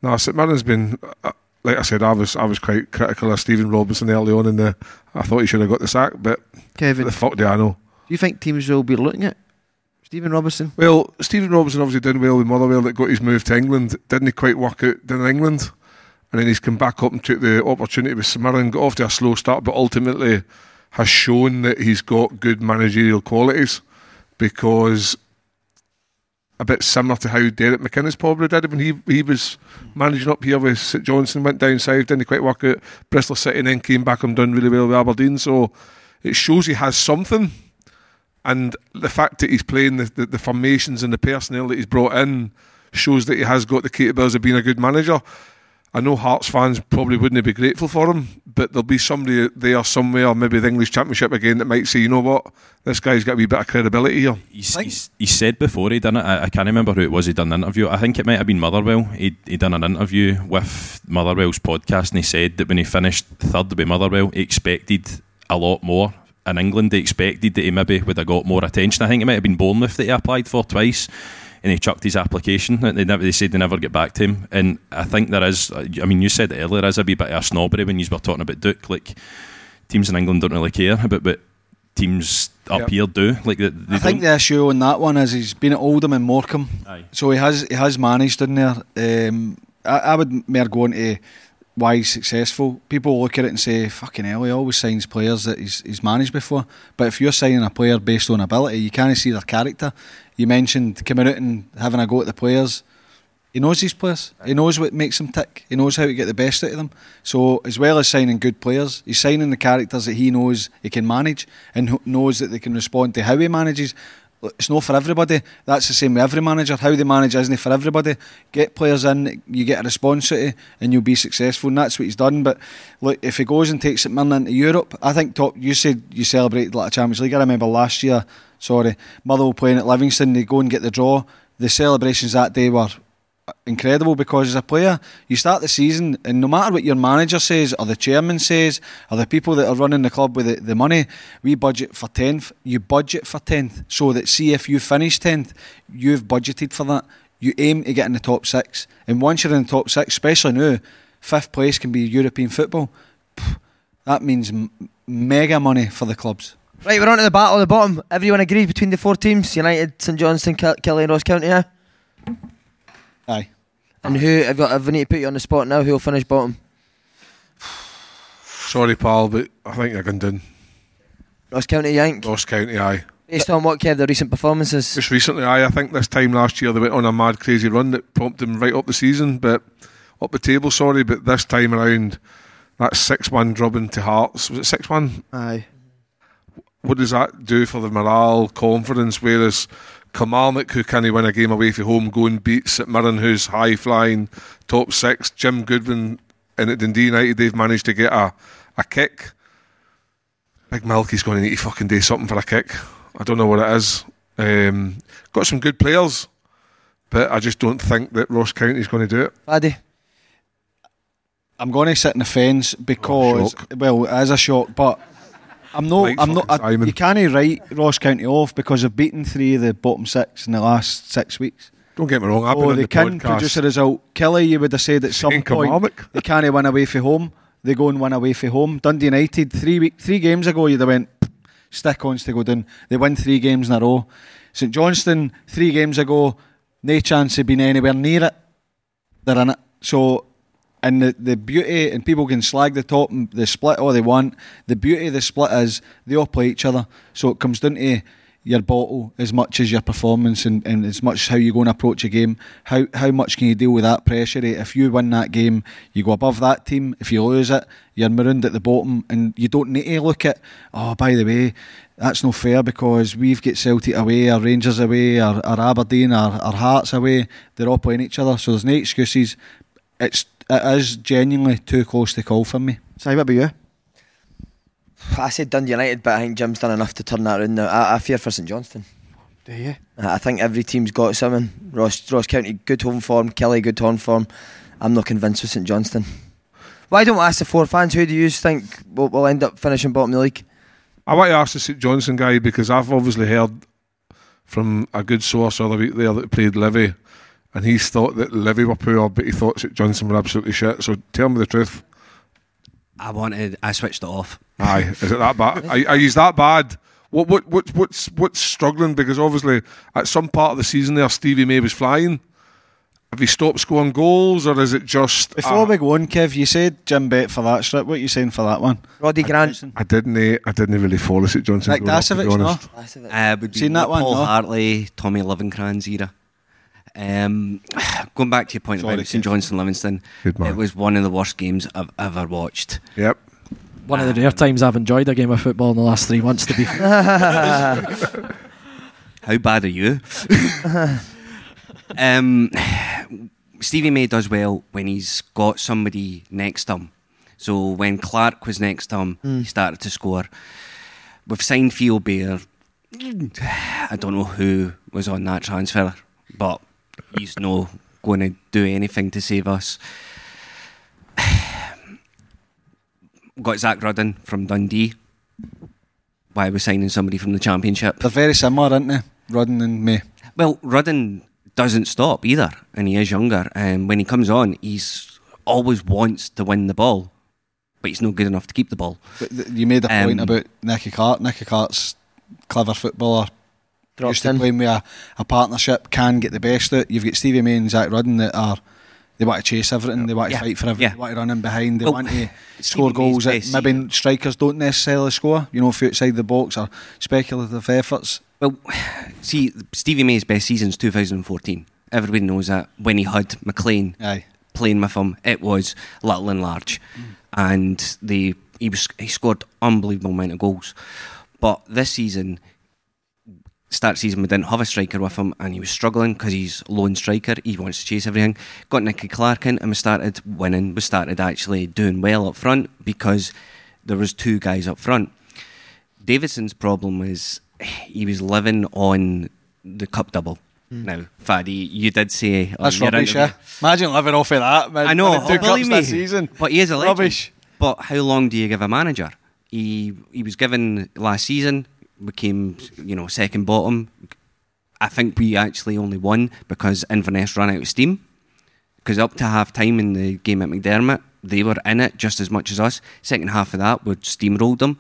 no, St Mirren's been. Uh, like I said, I was I was quite critical of Stephen Robinson early on in the. I thought he should have got the sack, but Kevin, the fuck do I know? Do you think teams will be looking at Stephen Robinson? Well, Stephen Robinson obviously did well with Motherwell that got his move to England. Didn't he quite work out down in England? And then he's come back up and took the opportunity with St got off to a slow start, but ultimately has shown that he's got good managerial qualities because a bit similar to how Derek McInnes probably did when he he was managing up here with St Johnstone, went down south, didn't quite work out Bristol City, and then came back and done really well with Aberdeen. So it shows he has something. And the fact that he's playing the, the, the formations and the personnel that he's brought in shows that he has got the capabilities of being a good manager. I know Hearts fans probably wouldn't be grateful for him, but there'll be somebody there somewhere, maybe the English Championship again, that might say, you know what, this guy's got a wee bit of credibility here. He's, he's, he said before he done it, I, I can't remember who it was he done the interview. I think it might have been Motherwell. He he done an interview with Motherwell's podcast, and he said that when he finished third with Motherwell, he expected a lot more. In England, they expected that he maybe would have got more attention. I think it might have been Bournemouth that he applied for twice, and he chucked his application. They never, they said they never get back to him. And I think there is. I mean, you said it earlier, there is a wee bit of a snobbery when you were talking about Duk. Like teams in England don't really care about, but teams up Yep. here do. Like they, they I think the issue on that one is he's been at Oldham and Morecambe, Aye. so he has he has managed in there. Um, I, I would more go into why he's successful. People look at it and say, "Fucking hell, he always signs players that he's he's managed before." But if you're signing a player based on ability, you can't see their character. You mentioned coming out and having a go at the players. He knows these players. He knows what makes them tick. He knows how to get the best out of them. So, as well as signing good players, he's signing the characters that he knows he can manage and knows that they can respond to how he manages. It's not for everybody. That's the same with every manager. How they manage isn't for everybody. Get players in, you get a response of, and you'll be successful. And that's what he's done. But look, if he goes and takes it Mirren into Europe, I think top. You said you celebrated like a Champions League. I remember last year. Sorry, Motherwell playing at Livingston. They go and get the draw. The celebrations that day were incredible because as a player, you start the season, and no matter what your manager says, or the chairman says, or the people that are running the club with the, the money, we budget for 10th. You budget for 10th so that, see, if you finish 10th, you've budgeted for that. You aim to get in the top six. And once you're in the top six, especially now, fifth place can be European football. That means mega money for the clubs. Right, we're on to the battle at the bottom. Everyone agrees between the four teams United, St Johnstone, Kel- Kelly, and Ross County, yeah? Aye. And who, if, if we need to put you on the spot now, who will finish bottom? <sighs> Sorry, pal, but I think you're going down. Ross County, you think? Ross County, aye. Based on what, Kev, the recent performances? Just recently, aye. I think this time last year they went on a mad, crazy run that prompted them right up the season, but up the table, sorry. But this time around, that 6 1 drubbing to Hearts. Was it 6 1? Aye. What does that do for the morale, confidence? Whereas Kilmarnock, who can't win a game away from home, go and beat St Mirren, who's high flying, top six. Jim Goodwin and at Dundee United, they've managed to get a, a kick. Big Milky's going to need to fucking do something for a kick. I don't know what it is. Um, got some good players, but I just don't think that Ross County's going to do it. Paddy? I'm going to sit in the fence because, well, it is a shock, but I'm. Right I'm not. I, you can't write Ross County off because they've beaten three of the bottom six in the last six weeks. Don't get me wrong, I've oh, they the can podcast produce a result. Kelly, you would have said at some saying point they can't win away from home. They go and win away from home. Dundee United three week, three games ago, you'd have went stick ons to go down. They win three games in a row. St Johnstone three games ago, no chance of being anywhere near it. They're in it. So, and the, the beauty, and people can slag the top and the split all they want. The beauty of the split is they all play each other. So it comes down to your bottle as much as your performance and, and as much as how you go and approach a game. How how much can you deal with that pressure? eh? If you win that game, you go above that team. If you lose it, you're marooned at the bottom, and you don't need to look at. Oh, by the way, that's no fair because we've got Celtic away, our Rangers away, our, our Aberdeen, our, our Hearts away. They're all playing each other, so there's no excuses. It's it is genuinely too close to call for me. Si, what about you? I said Dundee United, but I think Jim's done enough to turn that around now. I, I fear for St Johnstone. Do you? I I think every team's got something. Ross, Ross County, good home form. Kelly, good home form. I'm not convinced with St Johnstone. Why don't we ask the four fans? Who do you think will, will end up finishing bottom of the league? I want to ask the St Johnstone guy because I've obviously heard from a good source the other week there that played Livy, and he's thought that Livy were poor, but he thought that Johnstone were absolutely shit. So tell me the truth. I wanted. I switched it off. Aye, is it that bad? Are, are you that bad? What what what what's what's struggling? Because obviously at some part of the season there, Stevie May was flying. Have he stopped scoring goals, or is it just Before ah, we go on, Kev, you said Jim Bet for that strip. What are you saying for that one? Roddy Grant. I didn't. eh, I didn't really follow St Johnstone. Nick growing up, to be Dasovic, no? Uh, would be Seen that one, Paul no? Hartley, Tommy Livencrans era. Um, <sighs> going back to your point Sorry, about St Kev. Johnson Livingston, it was one of the worst games I've ever watched. Yep. One of the rare times I've enjoyed a game of football in the last three months. To be fair. <laughs> How bad are you? <laughs> um, Stevie May does well when he's got somebody next to him So when Clark was next to him, Hmm. he started to score. We've signed Theo Bair. <sighs> I don't know who was on that transfer, but he's no going to do anything to save us. <sighs> Got Zach Rudden from Dundee. Why we're signing somebody from the Championship? They're very similar, aren't they? Rudden and me. Well, Rudden doesn't stop either, and he is younger. And when he comes on, he's always wants to win the ball, but he's not good enough to keep the ball. But th- you made a point Um, about Nicky Clark. Nicky Clark's clever footballer. Dropped used to in. playing with a, a partnership, can get the best out. You've got Stevie May and Zach Rudden that are they want to chase everything, they want to Yeah, fight for everything, yeah. they want to run in behind, they Well, want to <sighs> score goals that maybe strikers don't necessarily score, you know, if you're outside the box or speculative efforts. Well, <sighs> see, Stevie May's best season's 2014. Everybody knows that. When he had McLean Aye. playing with him, it was little and large, and they he was he scored unbelievable amount of goals. But this season, start season we didn't have a striker with him, and he was struggling because he's lone striker. He wants to chase everything. Got Nicky Clark in, and we started winning. We started actually doing well up front because there was two guys up front. Davidson's problem is he was living on the cup double. Hmm. Now, Faddy, you did say That's rubbish, yeah. Imagine living off of that, man. I know, oh, believe me. season. But he is a legend. Rubbish. But how long do you give a manager? He he was given last season, became you know second bottom. I think we actually only won because Inverness ran out of steam. Because up to half time in the game at McDiarmid, they were in it just as much as us. Second half of that, we steamrolled them.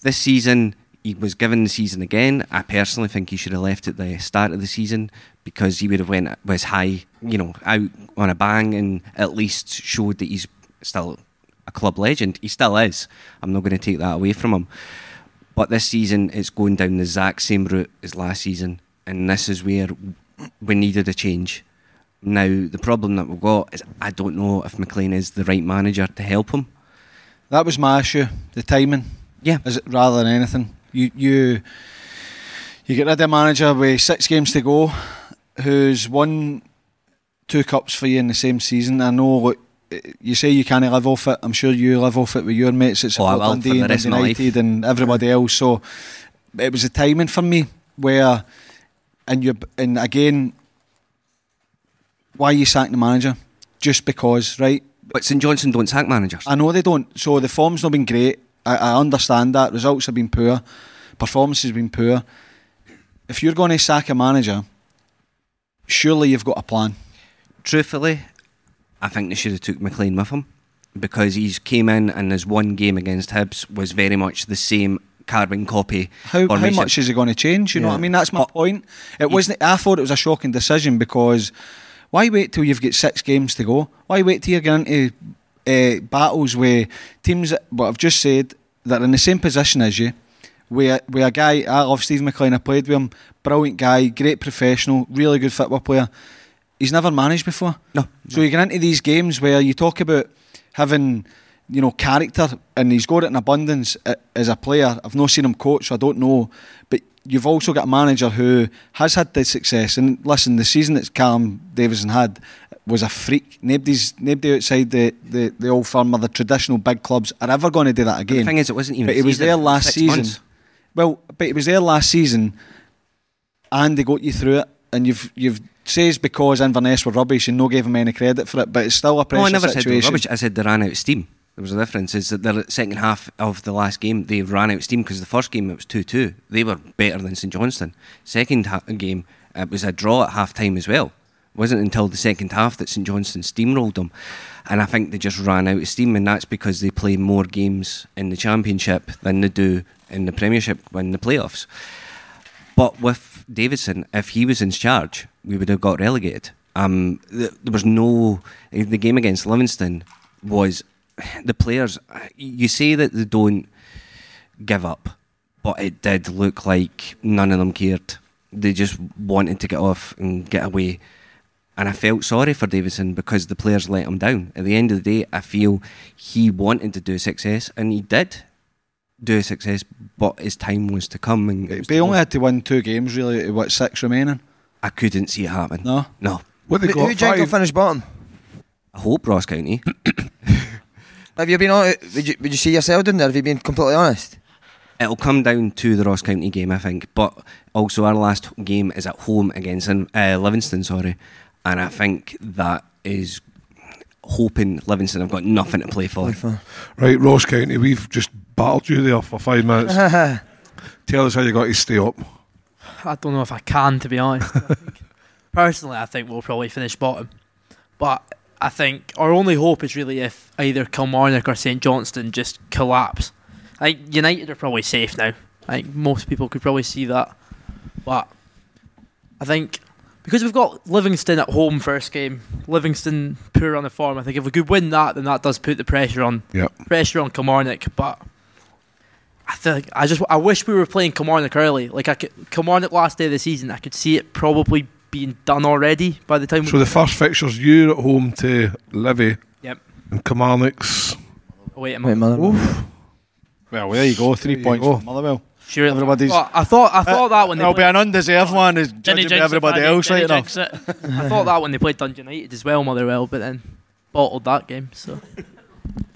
This season, he was given the season again. I personally think he should have left at the start of the season because he would have went was high, you know, out on a bang and at least showed that he's still a club legend. He still is. I'm not going to take that away from him. But this season, it's going down the exact same route as last season, and this is where we needed a change. Now, the problem that we've got is I don't know if McLean is the right manager to help him. That was my issue, the timing. Yeah. Is it rather than anything? You you you get rid of a manager with six games to go, who's won two cups for you in the same season. I know what you say you can't live off it. I'm sure you live off it with your mates at Oh, I Support will for Dundee and rest of Dundee my life. United and everybody else. So it was a timing for me where, and you and again, why you sack the manager? Just because, right? But St Johnson don't sack managers. I know they don't. So the form's not been great. I, I understand that. Results have been poor. Performance has been poor. If you're going to sack a manager, surely you've got a plan. Truthfully, I think they should have took McLean with him because he's came in and his one game against Hibs was very much the same carbon copy. How, how much is it going to change? You know what I mean? That's my point. It wasn't. I thought it was a shocking decision because why wait till you've got six games to go? Why wait till you get into uh, battles with teams? That, what I've just said that are in the same position as you. A, with a guy, I love Steve McLean. I played with him. Brilliant guy, great professional, really good football player. He's never managed before. No. So you get into these games where you talk about having, you know, character, and he's got it in abundance as a player. I've not seen him coach, so I don't know. But you've also got a manager who has had the success. And listen, the season that Callum Davidson had was a freak. Nobody's nobody outside the, the, the old firm or the traditional big clubs are ever going to do that again. The thing is, it wasn't even But he was there last season. months. Well, but he was there last season, and they got you through it. And you've you've says because Inverness were rubbish and no gave him any credit for it, but it's still a pressure situation. No, I never said they were rubbish. I said they ran out of steam. There was a difference. Is that the second half of the last game they ran out of steam because the first game it was two two. They were better than St Johnstone. Second ha- game it was a draw at half time as well. It wasn't until the second half that St Johnstone steamrolled them, and I think they just ran out of steam, and that's because they play more games in the championship than they do in the Premiership when the playoffs. But with Davidson, if he was in charge, we would have got relegated. Um, there was no the game against Livingston was the players. You say that they don't give up, but it did look like none of them cared. They just wanted to get off and get away. And I felt sorry for Davidson because the players let him down. At the end of the day, I feel he wanted to do success, and he did do a success, but his time was to come. And it But he only go. had to win two games, really. out of What six remaining? I couldn't see it happen. No, no. What they Who, got who do you think will finish bottom? I hope Ross County. <coughs> Have you been on? Would you would you see yourself doing there? Have you been completely honest? It'll come down to the Ross County game, I think. But also, our last game is at home against uh, Livingston, sorry. And I think that is hoping Livingston have got nothing to play for. Right, Ross County, we've just battled you there for five minutes. <laughs> Tell us how you got to stay up. I don't know if I can, to be honest. I <laughs> Personally, I think we'll probably finish bottom. But I think our only hope is really if either Kilmarnock or St Johnstone just collapse. I think United are probably safe now. I think most people could probably see that. But I think because we've got Livingston at home first game, Livingston poor on the form. I think if we could win that, then that does put the pressure on Yep. pressure on Kilmarnock. But I think I just I wish we were playing Kilmarnock early. Like I could, Kilmarnock last day of the season, I could see it probably being done already by the time. So the first fixture's you're at home to Livy. Yep. And Kilmarnock's. Oh, wait a Wait, minute. Motherwell. Well, there you go. Three you points go. Motherwell. Sure. Everybody's. Well, I thought I uh, thought that when they It'll be played, an undeserved one, is judging by it, everybody else, didn't right enough. I thought that when they played Dundee United as well, Motherwell, but then bottled that game. So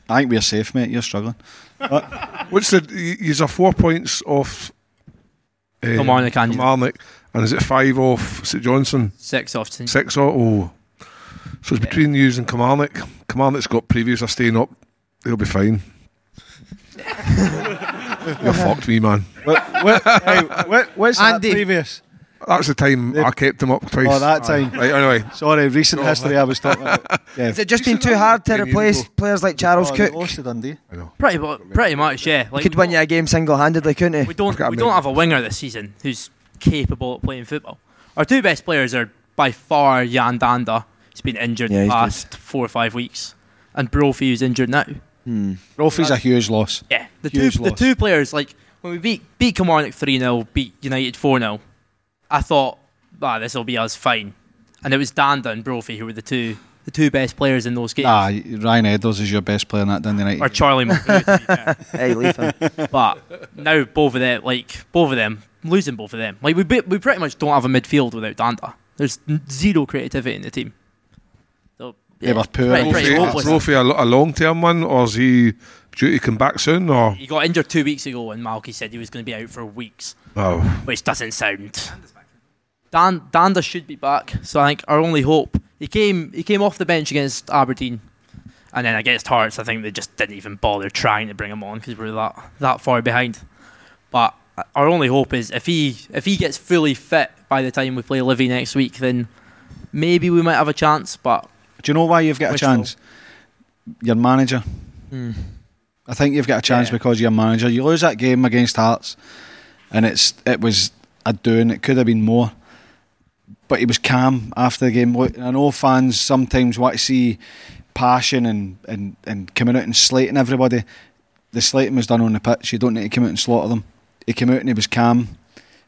I think we're safe, mate. You're struggling. What's the. You're four points off. Uh, Kilmarnock and- Kilmarnock. And is it five off St Johnstone? six off. St. Six off. Oh. So it's between you and Kilmarnock. Kilmarnock's got previous of staying up. They'll be fine. <laughs> You're fucked me, man. what, what, hey, what, what's Andy. that previous? That's the time I kept them up twice. Oh, that time. Right, anyway. Sorry, recent history I was talking about. <laughs> Yeah. Has it just been too hard to replace players like Charles Oh, Cook? lost to Dundee. Pretty mu- pretty much, yeah. Like Could win you a game single-handedly, couldn't he? we don't we don't have a winger this season who's capable of playing football. Our two best players are by far Yan Dhanda. He's been injured Yeah, the he's past four or five weeks, and Brophy who's injured now. Hmm. Brophy's a huge loss. Yeah, the two Huge the two players like when we beat beat Kilmarnock three 0 beat United four 0 I thought, ah, this will be us fine, and it was Dhanda and Brophy who were the two the two best players in those games. Nah, Ryan Edwards is your best player in that Dundee United. or Charlie Mulgrew, to. <laughs> Hey, leave him. But now both of them, like both of them, losing both of them. Like we we pretty much don't have a midfield without Dhanda. There's zero creativity in the team. So They were poor. Pretty, pretty Brophy, hopeless. a, a long term one, or is he due to come back soon? Or He got injured two weeks ago, and Malky said he was going to be out for weeks, oh, which doesn't sound. Dan Dhanda should be back, so I think our only hope. He came he came off the bench against Aberdeen, and then against Hearts, I think they just didn't even bother trying to bring him on because we we're that that far behind. But our only hope is if he if he gets fully fit by the time we play Livy next week, then maybe we might have a chance. But Do you know why you've got a chance? Your manager. Hmm. I think you've got a chance Yeah. because you're manager. You lose that game against Hearts, and it's it was a doing. It could have been more, but he was calm after the game. I know fans sometimes want to see passion and, and, and coming out and slating everybody. The slating was done on the pitch. You don't need to come out and slaughter them. He came out and he was calm.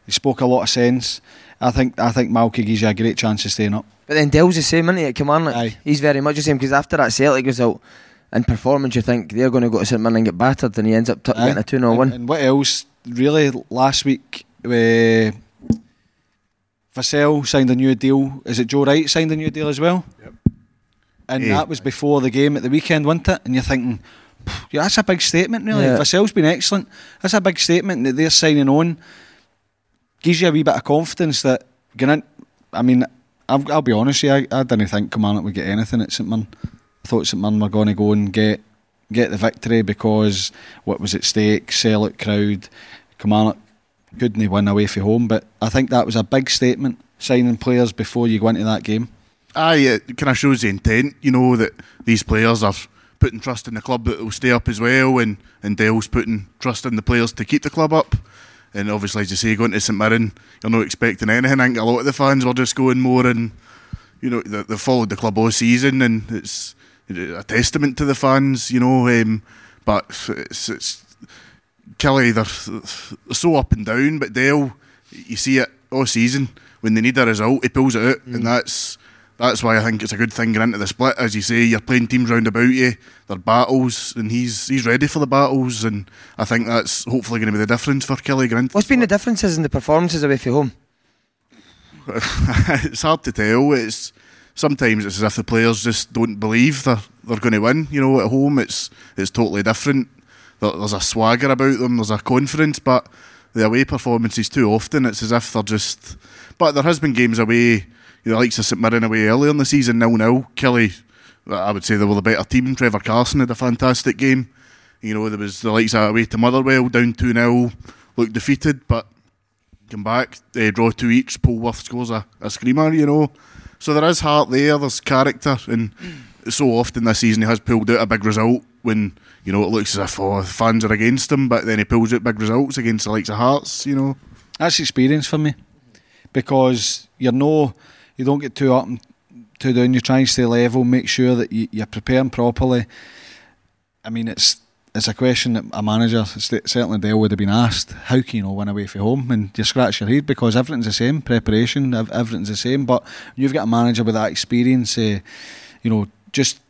He spoke a lot of sense. I think I think Malky gives you a great chance of staying up. But then Dell's the same, isn't he, at Kilmarnock? Aye. He's very much the same, because after that Celtic result and performance, you think they're going to go to St Mirren and get battered, and he ends up t- getting a 2 0 and, win. and what else? Really, last week, uh, Vassell signed a new deal. Is it Joe Wright signed a new deal as well? Yep. And Yeah. that was before the game at the weekend, wasn't it? And you're thinking, yeah, that's a big statement, really. Yeah. Vassell's been excellent. That's a big statement that they're signing on. Gives you a wee bit of confidence that, going in, I mean, I'll, I'll be honest with you, I, I didn't think Kilmarnock would get anything at St Mirren. I thought St Mirren were going to go and get get the victory because what was at stake, sell out crowd, Kilmarnock couldn't win away from home. But I think that was a big statement, signing players before you go into that game. Aye, it kind of shows the intent, you know, that these players are putting trust in the club that will stay up as well, and, and Dell's putting trust in the players to keep the club up. And obviously, as you say, going to St Mirren, you're not expecting anything. I think a lot of the fans were just going more and, you know, they, they followed the club all season, and it's a testament to the fans, you know. Um, but it's, it's Kelly, they're, so up and down, but Dale, you see it all season. When they need a result, he pulls it out, and mm. that's that's why I think it's a good thing going into the split. As you say, you're playing teams round about you, they're battles, and he's he's ready for the battles, and I think that's hopefully going to be the difference for Kelly going into What's been the differences in the performances away from home? <laughs> it's hard to tell. It's sometimes it's as if the players just don't believe they're they're going to win. You know, at home it's it's totally different. There, there's a swagger about them. There's a confidence, but the away performances too often it's as if they're just. But there has been games away. You know, likes of St Mirren away earlier in the season, nil nil. Kelly, I would say they were the better team. Trevor Carson had a fantastic game. You know, there was the likes of away to Motherwell down two 0 looked defeated, but come back, they draw two each. Polworth scores a, a screamer. You know, so there is heart there. There's character, and so often this season he has pulled out a big result when you know it looks as if oh, fans are against him, but then he pulls out big results against the likes of Hearts. You know, That's experience for me because you're no, you don't get too up and too down. You try and stay level, make sure that you, you're preparing properly. I mean, it's it's a question that a manager certainly Dale would have been asked. How can you know win away from home? And you scratch your head because everything's the same. Preparation, everything's the same. But you've got a manager with that experience. Uh, you know, just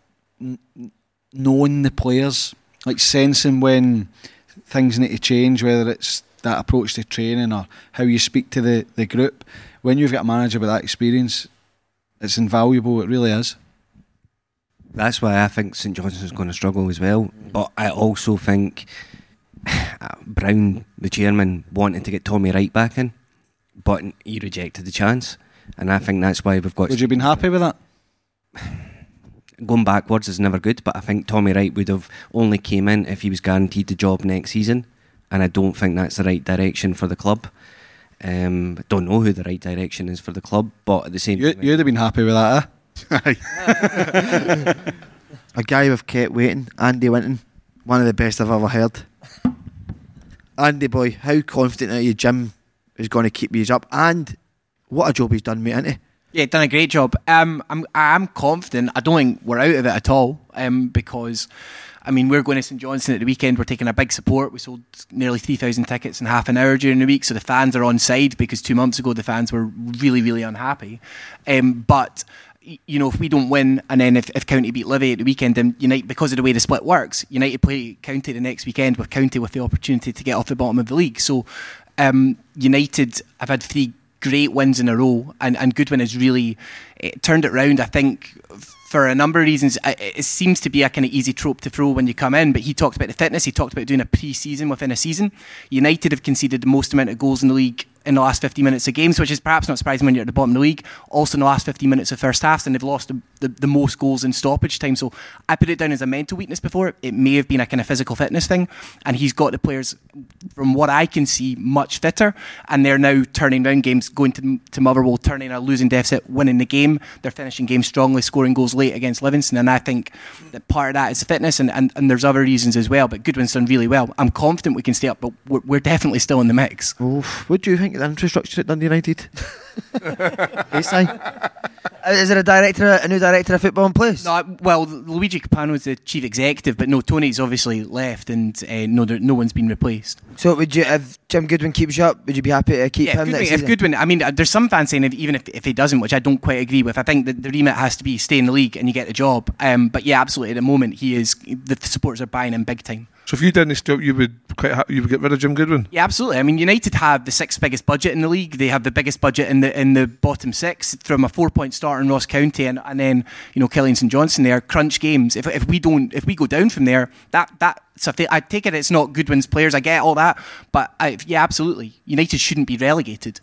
knowing the players, like sensing when things need to change, whether it's that approach to training or how you speak to the, the group. When you've got a manager with that experience, it's invaluable. It really is. That's why I think St Johnston's going to struggle as well. But I also think <sighs> uh, Brown, the chairman, wanted to get Tommy Wright back in, but he rejected the chance. And I think that's why we've got. Would you have been happy with that? <sighs> <sighs> Going backwards is never good, but I think Tommy Wright would have only came in if he was guaranteed the job next season, and I don't think that's the right direction for the club. Um, don't know who the right direction is for the club, but at the same You, time, you'd have been happy with that, eh? <laughs> a guy we've kept waiting, Andy Winton, one of the best I've ever heard. Andy boy, how confident are you Jim is going to keep you up? And what a job he's done, mate, hasn't he? Yeah, done a great job. Um, I'm I'm confident. I don't think we're out of it at all. Um, because, I mean, we're going to St Johnson at the weekend. We're taking a big support. We sold nearly three thousand tickets in half an hour during the week, so the fans are on side. Because two months ago the fans were really really unhappy. Um, but you know, if we don't win, and then if, if County beat Livy at the weekend, then United, because of the way the split works, United play County the next weekend with County with the opportunity to get off the bottom of the league. So, um, United have had three great wins in a row, and, and Goodwin has really eh, turned it round. I think for a number of reasons, it seems to be a kind of easy trope to throw when you come in. But he talked about the fitness. He talked about doing a pre-season within a season. United have conceded the most amount of goals in the league in the last 50 minutes of games, which is perhaps not surprising when you're at the bottom of the league. Also in the last 50 minutes of first halves, and they've lost the, the, the most goals in stoppage time. So I put it down as a mental weakness before. It may have been a kind of physical fitness thing, and he's got the players, from what I can see, much fitter, and they're now turning around games, going to, to Motherwell, turning a losing deficit, winning the game. They're finishing games strongly, scoring goals late against Livingston, and I think that part of that is fitness, and, and, and there's other reasons as well. But Goodwin's done really well. I'm confident we can stay up, but we're, we're definitely still in the mix. Oof. What do you think of the infrastructure at Dundee United? <laughs> hey, Si? Uh, Is there a director, a new director of football in place? No, well, Luigi Capano is the chief executive, but no, Tony's obviously left, and uh, no, there, no one's been replaced. So would you, if Jim Goodwin keeps you up, would you be happy to keep Yeah, if him Goodwin, if? Goodwin, I mean, uh, there's some fans saying if, even if, if he doesn't, which I don't quite agree with. I think that the remit has to be stay in the league and you get the job. Um, but yeah, absolutely. At the moment, he is. The supporters are buying him big time. So if you didn't stop, you would quite ha- you would get rid of Jim Goodwin. Yeah, absolutely. I mean, United have the sixth biggest budget in the league. They have the biggest budget in the in the bottom six from a four point start in Ross County, and, and then you know Kelly and St Johnson. There, crunch games. If, if we don't, if we go down from there, that that they, I take it, it's not Goodwin's players. I get all that, but I, yeah, absolutely. United shouldn't be relegated.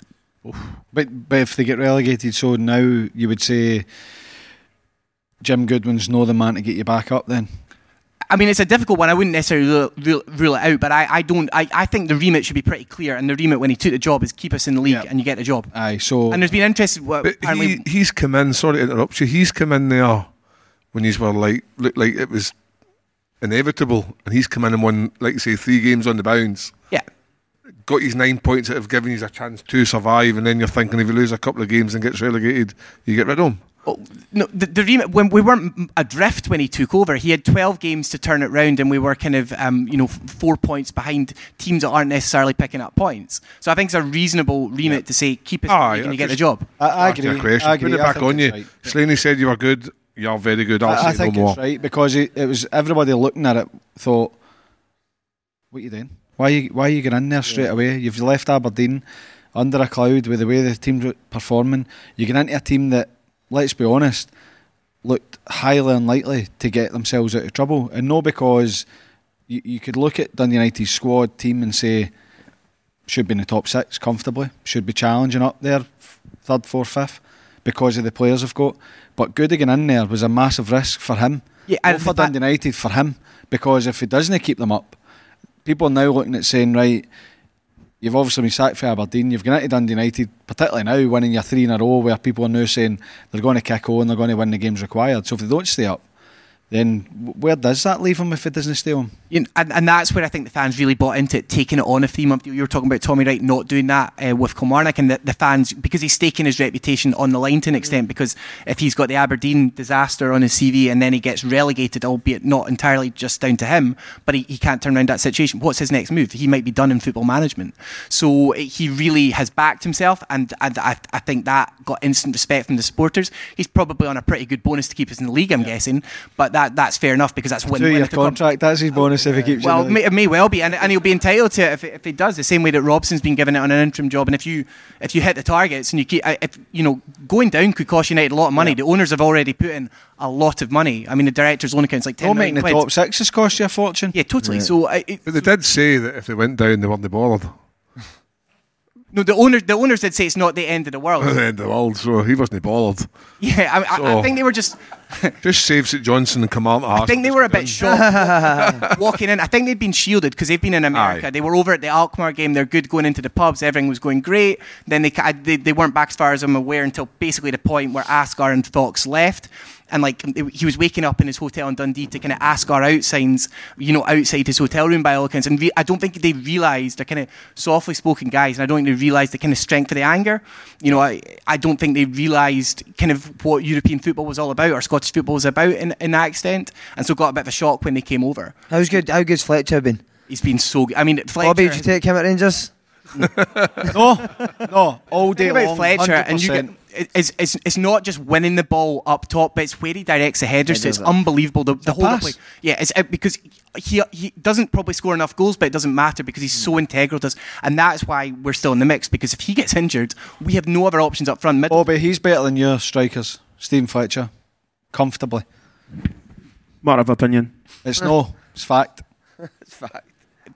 But but if they get relegated, so now you would say Jim Goodwin's no the man to get you back up. Then I mean, it's a difficult one. I wouldn't necessarily rule, rule, rule it out, but I, I don't. I, I think the remit should be pretty clear, and the remit when he took the job is keep us in the league and you get the job. Aye, so and there's been interest. Well, he, he's come in. Sorry to interrupt you. He's come in there when he's were like looked like it was inevitable, and he's come in and won, like you say, three games on the bounce. Yeah. Got his nine points that have given you a chance to survive, and then you're thinking if you lose a couple of games and gets relegated, you get rid of him. No, the, the remit when we weren't adrift when he took over, he had 12 games to turn it round, and we were kind of, um, you know, four points behind teams that aren't necessarily picking up points. So I think it's a reasonable remit to say keep it, in the league and you get the job. I, I Ask you agree. a question. I agree. Put it back on you. it's right. Slaney said you were good. You're very good. I'll I, I think no more. it's right because it, it was everybody looking at it thought, "What are you doing? Why are you why are you getting in there straight away? You've left Aberdeen under a cloud with the way the team's performing. You're get into a team that let's be honest, looked highly unlikely to get themselves out of trouble. And no because you, you could look at Dundee United's squad team and say, should be in the top six comfortably, should be challenging up there, third, fourth, fifth, because of the players they've got. But Goodigan in there was a massive risk for him. Yeah, and for Dundee United, for him. Because if he doesn't keep them up, people are now looking at saying, right, you've obviously been sacked for Aberdeen, you've gone into Dundee United, particularly now, winning your three in a row, where people are now saying they're going to kick on, they're going to win the games required. So if they don't stay up, then where does that leave him if it doesn't stay on? You know, and, and that's where I think the fans really bought into it, taking it on a three month deal. You were talking about Tommy Wright not doing that uh, with Kilmarnock, and the, the fans, because he's staking his reputation on the line to an extent, because if he's got the Aberdeen disaster on his CV and then he gets relegated, albeit not entirely just down to him, but he, he can't turn around that situation, what's his next move? He might be done in football management. So eh, he really has backed himself, and, and I, I think that got instant respect from the supporters. He's probably on a pretty good bonus to keep us in the league, I'm guessing, but that, that's fair enough because that's win Two win year if club- contract, that's his bonus if he keeps well, it. it may, it may well be, and, and he'll be entitled to it if, if he does. The same way that Robson's been given it on an interim job, and if you if you hit the targets and you keep, if you know, going down could cost United a lot of money. The owners have already put in a lot of money. I mean, the director's loan account's like ten Not million making the quid. top six has cost you a fortune. Yeah, totally. So, uh, it, But they did say that if they went down, they weren't bothered. <laughs> no, the owners the owners did say it's not the end of the world. <laughs> The end of the world, so he wasn't bothered. yeah, I, I, I think they were just. <laughs> Just save St Johnstone and come. I think they were a bit shocked <laughs> walking in. I think they'd been shielded because they've been in America. They were over at the Alkmaar game. They're good going into the pubs. Everything was going great. Then they they, they weren't back as far as I'm aware until basically the point where Ascar and Fox left. And like he was waking up in his hotel in Dundee to kind of Ascar out signs, you know, outside his hotel room by all accounts. And re- I don't think they realised they're kind of softly spoken guys, and I don't think they realised the kind of strength of the anger. You know, I, I don't think they realised kind of what European football was all about or Scottish football was about in, in that extent, and so got a bit of a shock when they came over. How's good? How good's Fletcher been? He's been so good. I mean, Fletcher. Bobby, did you take him at Rangers? <laughs> no, no, all day Think about long. Fletcher, and you get, it's, it's, it's not just winning the ball up top, but it's where he directs the headers. He So it's that. unbelievable. The, the a whole pass. play. Yeah, it's uh, because he he doesn't probably score enough goals, but it doesn't matter because he's so integral to us, and that's why we're still in the mix. Because if he gets injured, we have no other options up front. Mid- but he's better than your strikers, Steven Fletcher, comfortably. Matter of opinion. It's no, it's fact. <laughs> it's fact.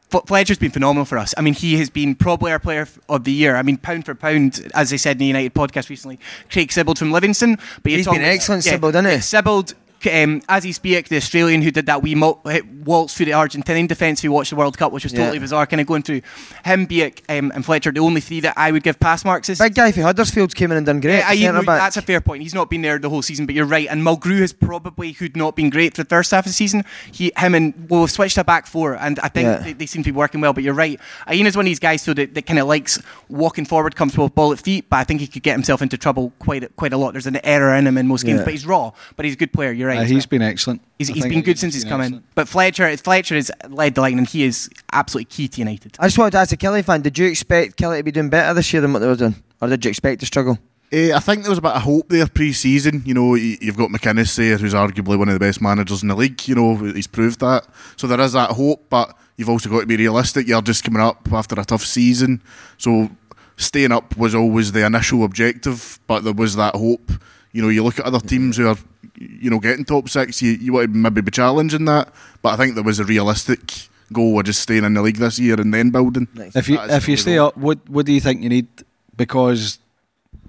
Fletcher's been phenomenal for us. I mean, he has been probably our player of the year. I mean, pound for pound, as they said in the United podcast recently, Craig Sibbald from Livingston. But He's been excellent, Sibbald, hasn't he? Sibbald, um, Aziz Behich, the Australian who did that wee mul- waltz through the Argentinian defence who watched the World Cup, which was Yeah. totally bizarre, kind of going through. Him, Behich, um, and Fletcher, the only three that I would give pass marks is. Big guy for Huddersfield came in and done great. Yeah, that's a fair point. He's not been there the whole season, but you're right. And Mulgrew has probably, who'd not been great for the first half of the season, he, him and well, we've switched to back four, and I think Yeah. they, they seem to be working well. But you're right. Iain's one of these guys so that, that kind of likes walking forward, comfortable with ball at feet, but I think he could get himself into trouble quite a- quite a lot. There's an error in him in most games, Yeah. but he's raw. But he's a good player. You're right. Uh, as he's well. been excellent. He's, I he's think been good since he's he's come excellent. in. But Fletcher, Fletcher has led the line, and he is absolutely key to United. I just wanted to ask a Killie fan, did you expect Killie to be doing better this year than what they were doing? Or did you expect to struggle? Eh, I think there was a bit of hope there pre-season. You know, you've got McInnes there, who's arguably one of the best managers in the league. You know, he's proved that. So there is that hope, but you've also got to be realistic. You're just coming up after a tough season, so staying up was always the initial objective. But there was that hope. You know, you look at other teams who are, you know, getting top six. You, you want to maybe be challenging that, but I think there was a realistic goal of just staying in the league this year and then building. If you if you stay goal. up, what what do you think you need? Because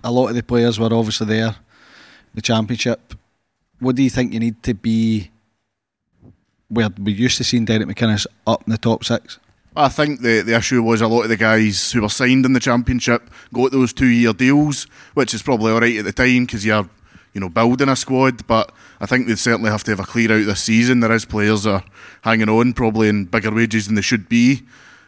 a lot of the players were obviously there, the championship. What do you think you need to be? Where we used to seeing Derek McInnes up in the top six. I think the the issue was a lot of the guys who were signed in the championship got those two year deals, which is probably all right at the time because you're you know building a squad. But I think they'd certainly have to have a clear out this season. There is players are hanging on probably in bigger wages than they should be,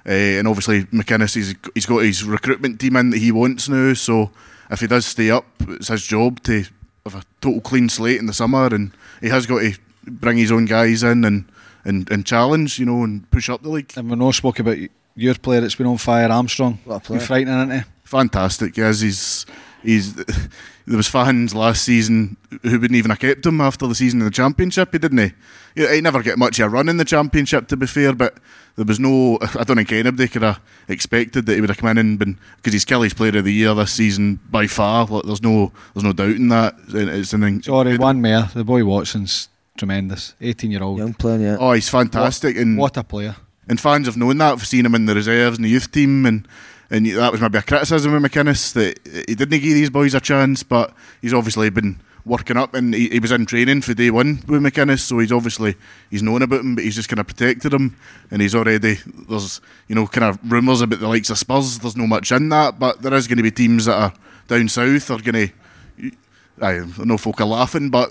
uh, and obviously McInnes he's, he's got his recruitment team in that he wants now. So if he does stay up, it's his job to have a total clean slate in the summer, and he has got to bring his own guys in and. And, and challenge, you know, and push up the league. And we no spoke about your player that's been on fire, Armstrong. What a Been frightening, isn't he? Fantastic, yes. He's he's <laughs> there was fans last season who wouldn't even have kept him after the season in the championship. He didn't he? He, he never get much of a run in the championship, to be fair. But there was no. <laughs> I don't think anybody could have expected that he would have come in and been because he's Killie's Player of the Year this season by far. Like, there's no there's no doubt in that. It's an Sorry, one more. The boy Watson's tremendous. 18 year old. Young player, yeah. Oh, he's fantastic. What, and what a player. And fans have known that. I've seen him in the reserves and the youth team, and and that was maybe a criticism of McInnes that he didn't give these boys a chance, but he's obviously been working up, and he, he was in training for day one with McInnes, so he's obviously he's known about him, but he's just kind of protected him, and he's already there's you know kind of rumours about the likes of Spurs. There's no much in that, but there is going to be teams that are down south are going to. I know folk are laughing, but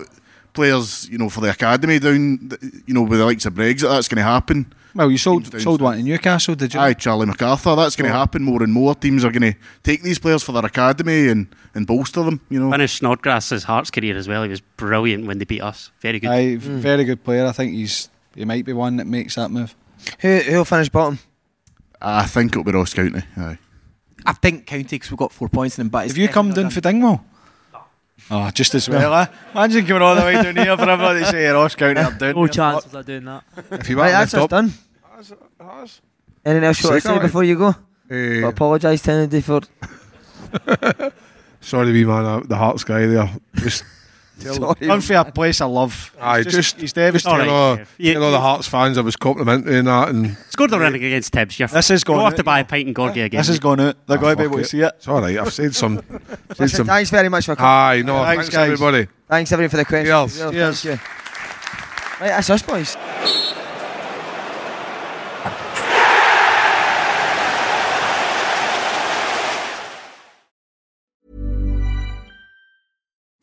players, you know, for the academy down, you know, with the likes of Brexit, that's going to happen. Well, you sold sold one in Newcastle, did you? Aye, Charlie McArthur. That's going to happen more and more. Teams are going to take these players for their academy and, and bolster them. You know, finished Snodgrass's Hearts career as well. He was brilliant when they beat us. Very good. Aye, mm. very good player. I think he's he might be one that makes that move. Who who'll finish bottom? I think it'll be Ross County. Aye. I think County because we've got four points in them. But Have you come down not for Dingwall? Oh, just as well. eh? Imagine coming all the way down here for everybody to say Ross County are down. No here. chance of that doing that. If you Right, want that's us done. Anything else you want to say Second, before you go? Eh, Apologise to anybody for. <laughs> Sorry, wee man, uh, the Hearts guy there. Just tell Unfair place of love. Aye, He's just, he's just tell, devastated. all, Yeah. tell all the Hearts fans I was complimenting that and Scored the running against Tibbs. You're This is going don't have to buy a pint and Gorgie again. This is going out. They're Ah, going to be fuck able to see it. It's all right. I've said some. <laughs> said Listen, some. thanks very much for coming. Aye, no, Thanks, thanks, guys. everybody. Thanks everyone for the questions. Cheers. Well, thank you. Right, that's us, boys.